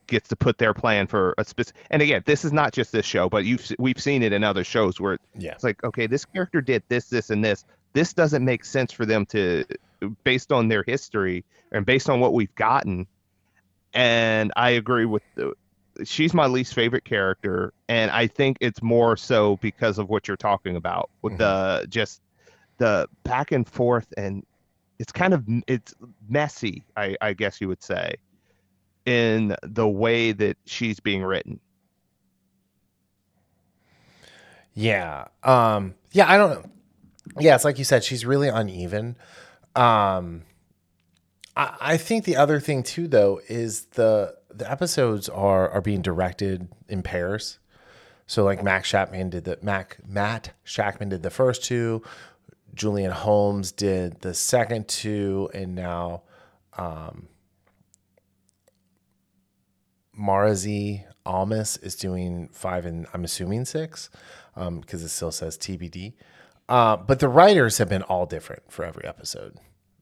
gets to put their plan for a specific and again this is not just this show but you've we've seen it in other shows where yeah. it's like okay this character did this this and this this doesn't make sense for them to based on their history and based on what we've gotten. And i agree with the, she's my least favorite character. And i think it's more so because of what you're talking about with mm-hmm. the just the back and forth and it's kind of it's messy I, I guess you would say in the way that she's being written. Yeah um yeah i don't know. Yeah it's like you said she's really uneven um I, I think the other thing too though is the the episodes are are being directed in pairs so like Mac Shakman did the Mac Matt Shakman did the first two. Julian Holmes did the second two, and now um, Mairzee Almas is doing five and I'm assuming six because um, it still says TBD. Uh, but the writers have been all different for every episode.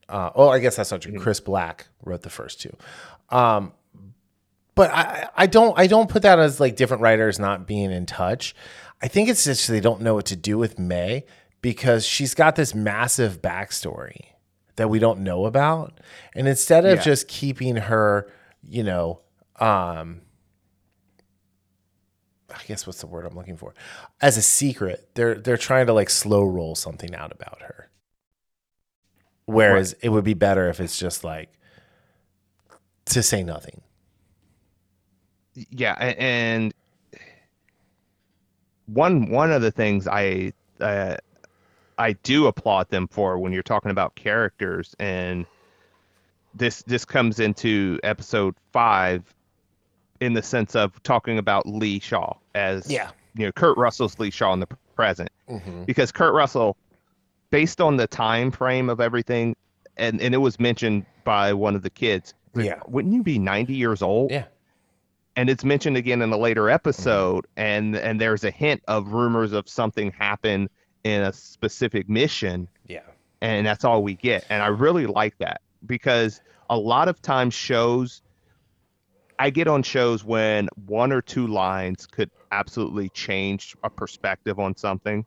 Uh, oh, I guess that's not true. Mm-hmm. Chris Black wrote the first two. Um, but I, I don't I don't put that as like different writers not being in touch. I think it's just they don't know what to do with May because she's got this massive backstory that we don't know about. And instead of yeah. just keeping her, you know, um, I guess what's the word I'm looking for? As a secret, they're they're trying to like slow roll something out about her. Whereas right. it would be better if it's just like to say nothing. Yeah, and one one of the things I uh, I do applaud them for when you're talking about characters and this this comes into episode five in the sense of talking about Lee Shaw as yeah you know Kurt Russell's Lee Shaw in the present mm-hmm. because Kurt Russell based on the time frame of everything and and it was mentioned by one of the kids yeah wouldn't you be 90 years old yeah and it's mentioned again in a later episode mm-hmm. and and there's a hint of rumors of something happened in a specific mission. Yeah. And that's all we get. And I really like that because a lot of times shows I get on shows when one or two lines could absolutely change a perspective on something.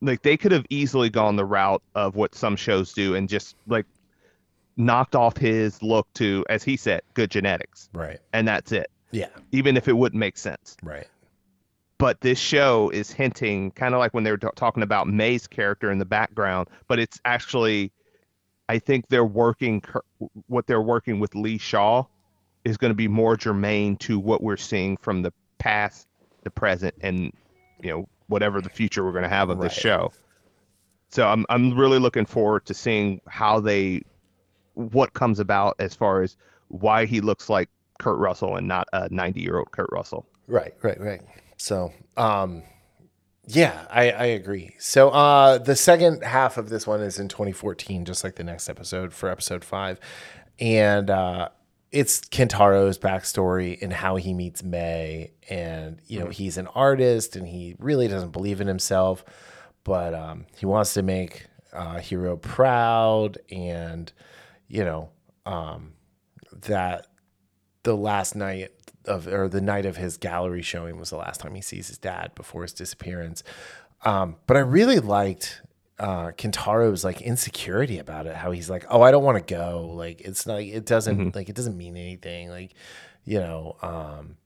Like they could have easily gone the route of what some shows do and just like knocked off his look to, as he said, good genetics. Right. And that's it. Yeah. Even if it wouldn't make sense. Right but this show is hinting kind of like when they were t- talking about May's character in the background, but it's actually, I think they're working what they're working with Lee Shaw is going to be more germane to what we're seeing from the past, the present, and you know whatever the future we're going to have of right. this show. So I'm I'm really looking forward to seeing how they what comes about as far as why he looks like Kurt Russell and not a 90 year old Kurt Russell. Right, right, right. So, um, yeah, I, I agree. So, uh, the second half of this one is in 2014, just like the next episode for episode five. And, uh, it's Kentaro's backstory and how he meets May. And, you know, mm-hmm. he's an artist and he really doesn't believe in himself, but, um, he wants to make, uh, Hiro proud. And, you know, um, that the last night of or the night of his gallery showing was the last time he sees his dad before his disappearance. Um, but I really liked uh, Kentaro's like insecurity about it. How he's like, oh, I don't want to go. Like it's not. It doesn't mm-hmm. like it doesn't mean anything. Like you know. Um,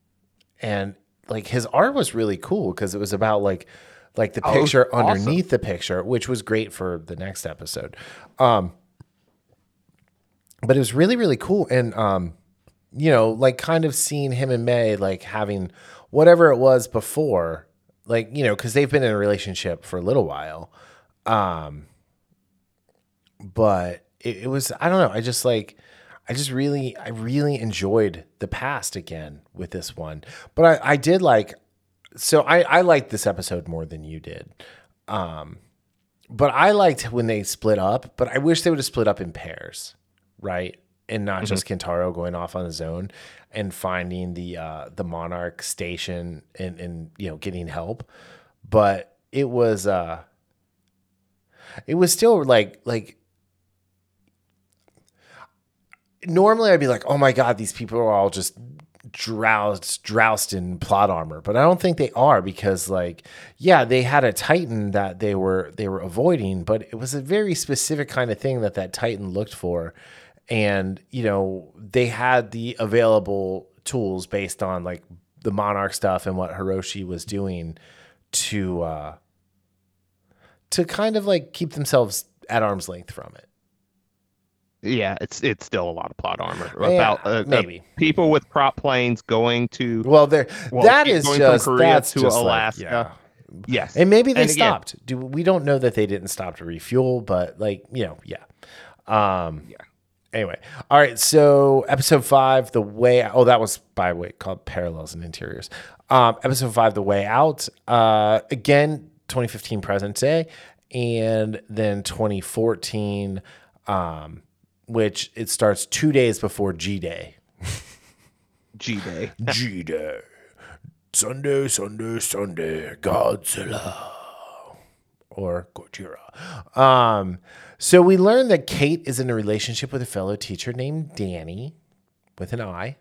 and like his art was really cool because it was about like like the Oh, picture awesome. underneath the picture, which was great for the next episode. Um, but it was really really cool, and um, you know, like kind of seeing him and May like having whatever it was before, like you know, because they've been in a relationship for a little while, um, but it, it was I don't know, I just like. I just really, I really enjoyed the past again with this one. But I, I did like, so I, I liked this episode more than you did. Um, but I liked when they split up, but I wish they would have split up in pairs, right? And not just Kentaro going off on his own and finding the uh, the Monarch station and, and you know getting help. But it was uh it was still like like normally I'd be like, oh my God, these people are all just drowsed, drowsed in plot armor. But I don't think they are because like, yeah, they had a Titan that they were they were avoiding, but it was a very specific kind of thing that that Titan looked for. And, you know, they had the available tools based on like the Monarch stuff and what Hiroshi was doing to uh to kind of like keep themselves at arm's length from it. Yeah, it's it's still a lot of plot armor Yeah, about uh, uh, maybe. people with prop planes going to Well, there Well, that is going from just Korea that's to just like, Alaska. yeah. yes, And maybe they And again- stopped. Do we don't know that they didn't stop to refuel, but like you know, yeah. Um, Yeah. Anyway, all right. So episode five, the way. Oh, that was by the way called Parallels and Interiors. Um, episode five, the way out. Uh, again, 2015 present day, and then 2014, um, which it starts two days before G Day. G Day. G Day. Sunday, Sunday, Sunday, Godzilla. Or Gojira. Um, so we learned that Kate is in a relationship with a fellow teacher named Danny with an I.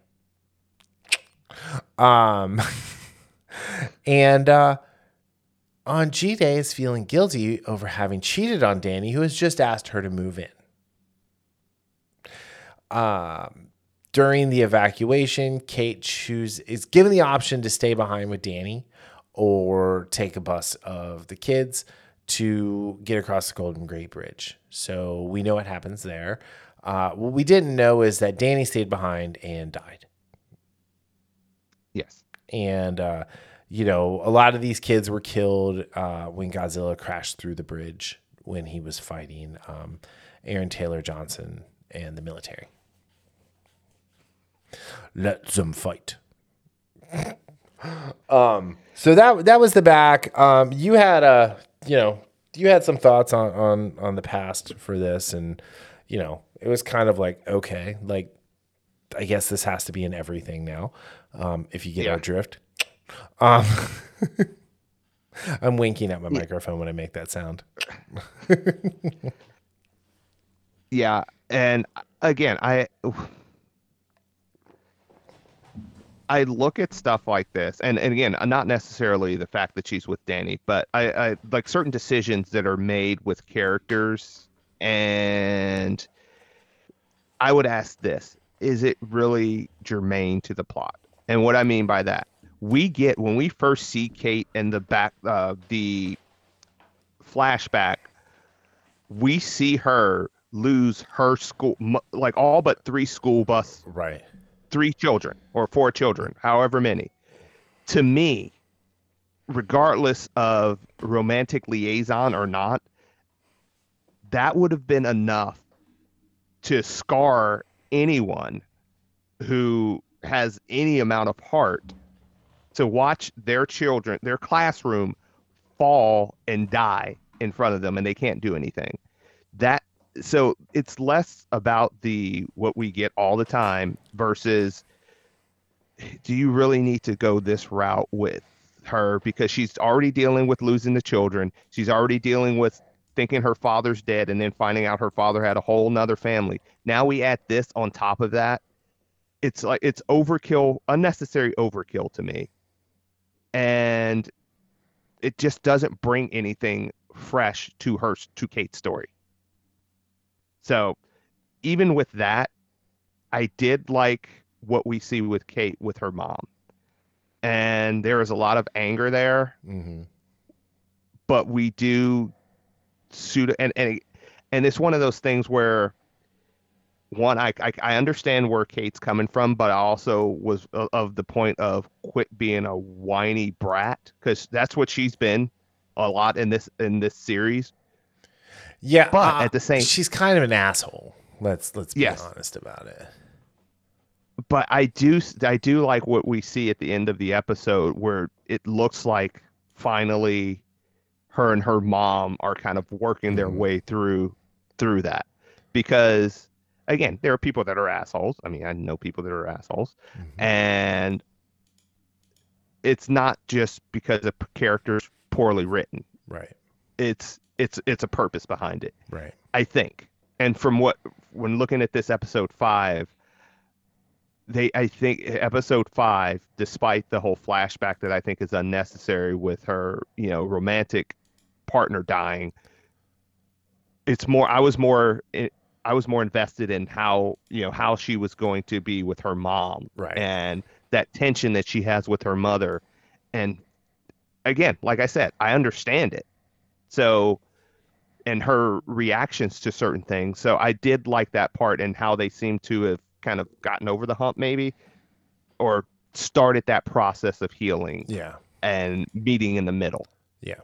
Um, and uh, on G Day is feeling guilty over having cheated on Danny, who has just asked her to move in. Um, during the evacuation, Kate choose is given the option to stay behind with Danny or take a bus of the kids to get across the Golden Gate Bridge. So we know what happens there. Uh, what we didn't know is that Danny stayed behind and died. Yes. And uh, you know, a lot of these kids were killed uh, when Godzilla crashed through the bridge when he was fighting um, Aaron Taylor Johnson and the military. Let them fight. um, so that that was the back. Um, you had a you know you had some thoughts on on on the past for this, and you know it was kind of like okay, like I guess this has to be in everything now. Um, if you get Yeah. our drift. Um, I'm winking at my microphone when I make that sound. Yeah, and again, I I look at stuff like this, and, and again, not necessarily the fact that she's with Danny, but I, I like certain decisions that are made with characters, and I would ask this: Is it really germane to the plot? And what I mean by that, we get when we first see Kate in the back, uh, the flashback we see her lose her school like all but three school bus Right. three children or four children however many to me regardless of romantic liaison or not that would have been enough to scar anyone who has any amount of heart to watch their children their classroom fall and die in front of them and they can't do anything. That so it's less about the what we get all the time versus do you really need to go this route with her? Because she's already dealing with losing the children. She's already dealing with thinking her father's dead and then finding out her father had a whole nother family. Now we add this on top of that. It's like it's overkill unnecessary overkill to me and it just doesn't bring anything fresh to her to Kate's story. So, even with that, I did like what we see with Kate with her mom. and there is a lot of anger there. hmm But we do suit and and and it's one of those things where one I, I I understand where Kate's coming from, but I also was of- the point of quit being a whiny brat because that's what she's been a lot in this in this series. Yeah, But uh, at the same- she's kind of an asshole. Let's let's be Yes. honest about it. But I do I do like what we see at the end of the episode where it looks like finally her and her mom are kind of working their Mhm. way through through that because again there are people that are assholes i mean i know people that are assholes Mhm. and it's not just because a character's poorly written Right, it's it's it's a purpose behind it right. I think. And from what when looking at this episode five, they I think episode five, despite the whole flashback that I think is unnecessary with her, you know, romantic partner dying, it's more. I was more. I was more invested in how you know how she was going to be with her mom, Right. and that tension that she has with her mother, and again, like I said, I understand it. So and her reactions to certain things. So I did like that part and how they seem to have kind of gotten over the hump, maybe, or started that process of healing Yeah, and meeting in the middle. yeah,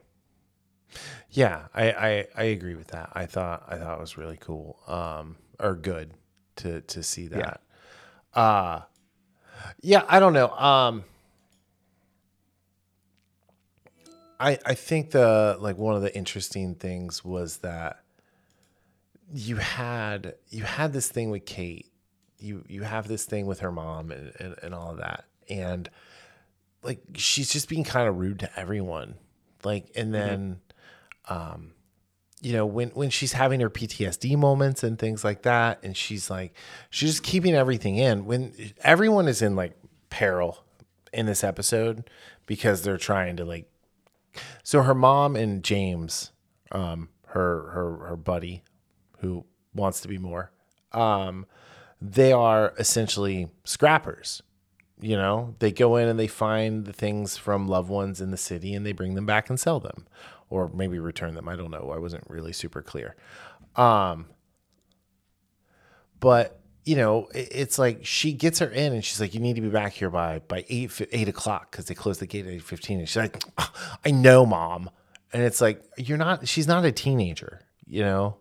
yeah. I, I I agree with that. I thought I thought it was really cool, um, or good to to see that. Uh yeah. I don't know. Um, I I think the like one of the interesting things was that you had you had this thing with Kate. You you have this thing with her mom and, and, and all of that. And like she's just being kind of rude to everyone. Like and then um you know when when she's having her PTSD moments and things like that and she's like she's just keeping everything in when everyone is in like peril in this episode because they're trying to like so her mom and James, um, her her her buddy, who wants to be more, um, they are essentially scrappers. You know, they go in and they find the things from loved ones in the city and they bring them back and sell them, or maybe return them. I don't know. I wasn't really super clear. Um, but you know, it, it's like she gets her in and she's like, "You need to be back here by by eight eight o'clock because they close the gate at eight fifteen. And she's like, "Ah, "I know, mom." And it's like you're not. She's not a teenager, you know.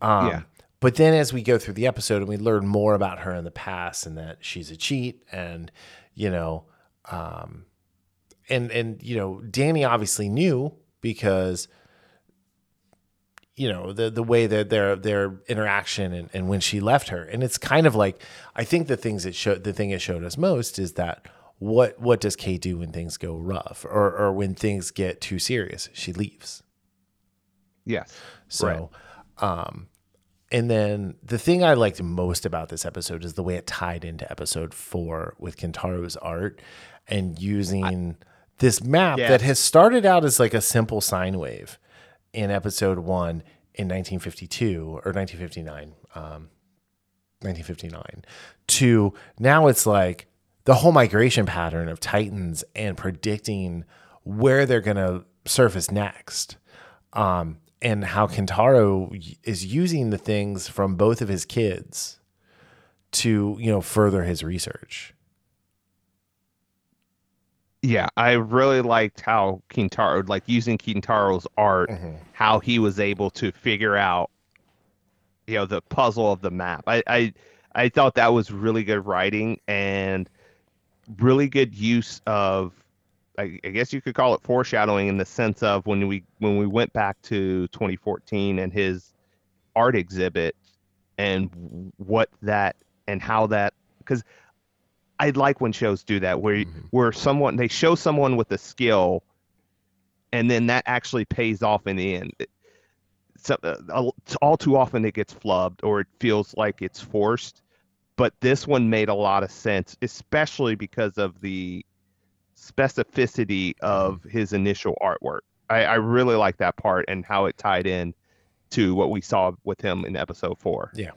Um, Yeah. But then as we go through the episode and we learn more about her in the past and that she's a cheat and you know, um, and and you know, Danny obviously knew because you know the the way that their their interaction and, and when she left her. And it's kind of like i think the things that showed the thing it showed us most is that what what does kay do when things go rough or or when things get too serious? She leaves. Yes. so um and then the thing i liked most about this episode is the way it tied into episode four with kentaro's art and using this map Yeah. that has started out as like a simple sine wave in episode one in 1952 or 1959, um, 1959, to now it's like the whole migration pattern of Titans and predicting where they're going to surface next. Um, and how Kentaro is using the things from both of his kids to, you know, further his research. Yeah, I really liked how Kentaro, like using Kentaro's art, mm-hmm. how he was able to figure out, you know, the puzzle of the map. I, I, I thought that was really good writing and really good use of, I, I guess you could call it foreshadowing in the sense of when we when we went back to 2014 and his art exhibit and what that and how that because I like when shows do that where where someone they show someone with a skill and then that actually pays off in the end. It- So, uh, all too often it gets flubbed or it feels like it's forced, but this one made a lot of sense, especially because of the specificity of his initial artwork. I, I really like that part and how it tied in to what we saw with him in episode four. Yeah.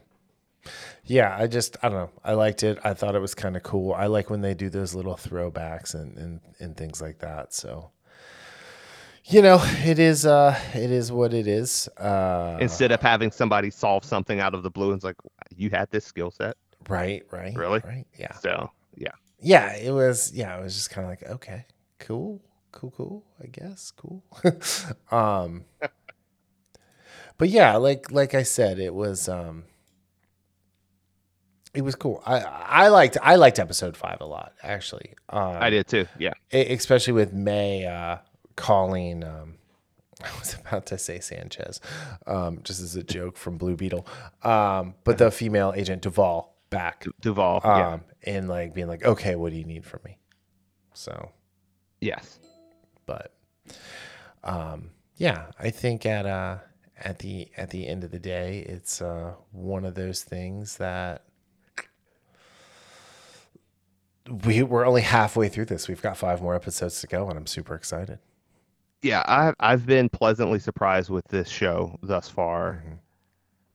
Yeah, I just I don't know. I liked it. I thought it was kind of cool. I like when they do those little throwbacks and and, and things like that. So you know, it is uh it is what it is. Uh Instead of having somebody solve something out of the blue, and it's like you had this skill set, right, right. Really? Right. Yeah. so yeah. Yeah, it was yeah, it was just kind of like, okay, cool. Cool, cool, I guess. Cool. um But yeah, like like I said, it was um it was cool. I I liked I liked episode five a lot actually. Um, I did too. Yeah. especially with May uh, calling. Um, I was about to say Sanchez, um, just as a joke from Blue Beetle, um, but the female agent Duval back, Duval. um, yeah. and like being like, okay, what do you need from me? So, Yes. but um, yeah, I think at uh, at the at the end of the day, it's uh, one of those things that we we're only halfway through this. We've got five more episodes to go, and I'm super excited. Yeah, I I've been pleasantly surprised with this show thus far. Mhm.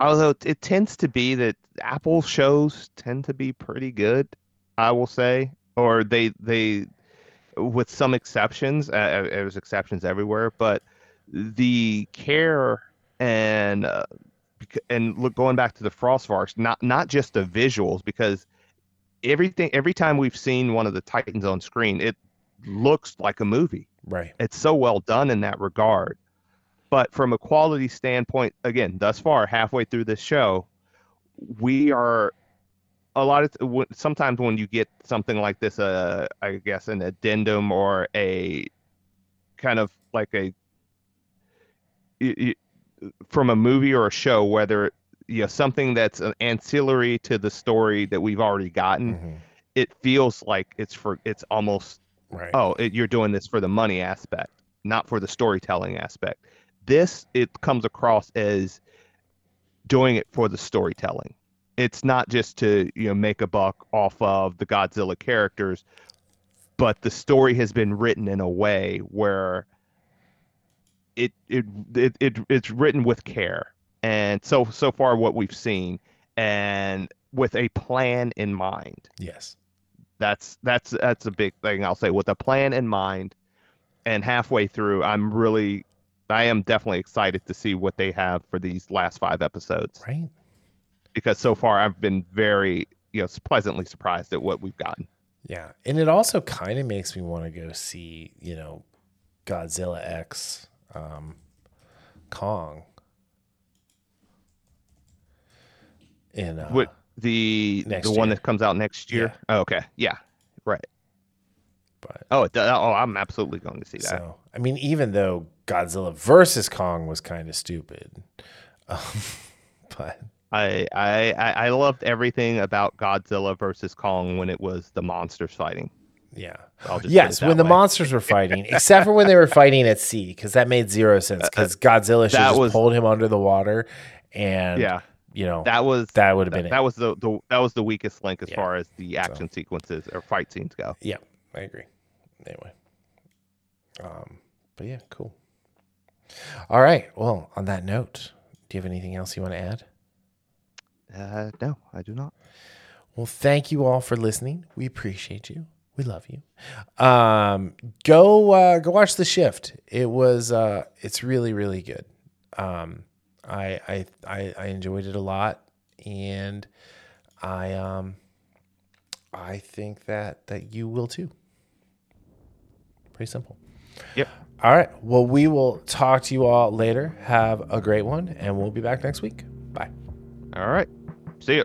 Although it tends to be that Apple shows tend to be pretty good, I will say, or they they with some exceptions, uh, uh, there's exceptions everywhere, but the care and uh, and look going back to the Frostvarks, not not just the visuals because everything every time we've seen one of the Titans on screen, it looks like a movie Right. it's so well done in that regard. But from a quality standpoint, again, thus far, halfway through this show, we are a lot of sometimes when you get something like this, uh, I guess an addendum or a kind of like a y- y- from a movie or a show, whether you know something that's an ancillary to the story that we've already gotten, Mhm. it feels like it's for it's almost Right. oh it, you're doing this for the money aspect not for the storytelling aspect this it comes across as doing it for the storytelling it's not just to you know make a buck off of the godzilla characters but the story has been written in a way where it it, it, it it's written with care and so so far what we've seen and with a plan in mind Yes. that's that's that's a big thing I'll say with a plan in mind and halfway through I'm really I am definitely excited to see what they have for these last 5 episodes Right. because so far I've been very you know pleasantly surprised at what we've gotten. Yeah. And it also kind of makes me want to go see, you know, Godzilla X um, Kong. In uh, What the the one that comes out next year? Oh, okay. Yeah. Right. but Oh, it, oh, I'm absolutely going to see that. so I mean, even though Godzilla versus Kong was kind of stupid, um, but I, I I loved everything about Godzilla versus Kong when it was the monsters fighting. yeah. I'll just put Yes, when that the monsters were fighting, except for when they were fighting at sea, because that made zero sense. Because Godzilla should Uh, that just was- pulled him under the water, and yeah, you know that was that would have been that it. was the, the that was the weakest link as Yeah. far as the action sequences or fight scenes go. Yeah, I agree. Anyway, um, but yeah, cool. All right. Well, on that note, do you have anything else you want to add? Uh, no, I do not. Well, thank you all for listening. We appreciate you. We love you. Um, go uh, go watch the shift. It was uh, it's really really good. Um, I, I I I enjoyed it a lot, and I um I think that that you will too. Pretty simple. Yep. All right. Well, we will talk to you all later. Have a great one, and we'll be back next week. Bye. All right. See you.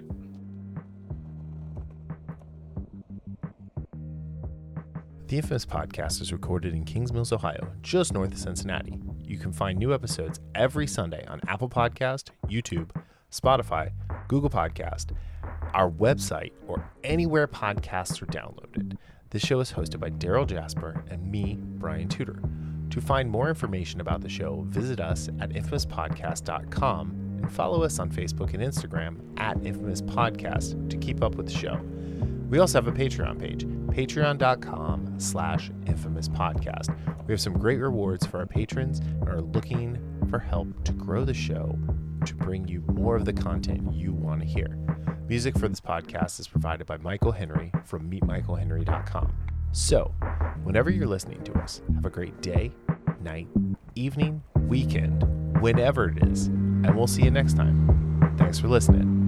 The Infamous Podcast is recorded in Kings Mills, Ohio, just north of Cincinnati. You can find new episodes every Sunday on Apple Podcast, YouTube, Spotify, Google Podcast, our website, or anywhere podcasts are downloaded. This show is hosted by Darryl Jasper and me, Brian Tudor. To find more information about the show, visit us at infamouspodcast.com and follow us on Facebook and Instagram at Infamous Podcast to keep up with the show. We also have a Patreon page, patreon.com slash infamous podcast. We have some great rewards for our patrons and are looking for help to grow the show to bring you more of the content you want to hear. Music for this podcast is provided by Michael Henry from meetmichaelhenry.com. So, whenever you're listening to us, have a great day, night, evening, weekend, whenever it is, and we'll see you next time. Thanks for listening.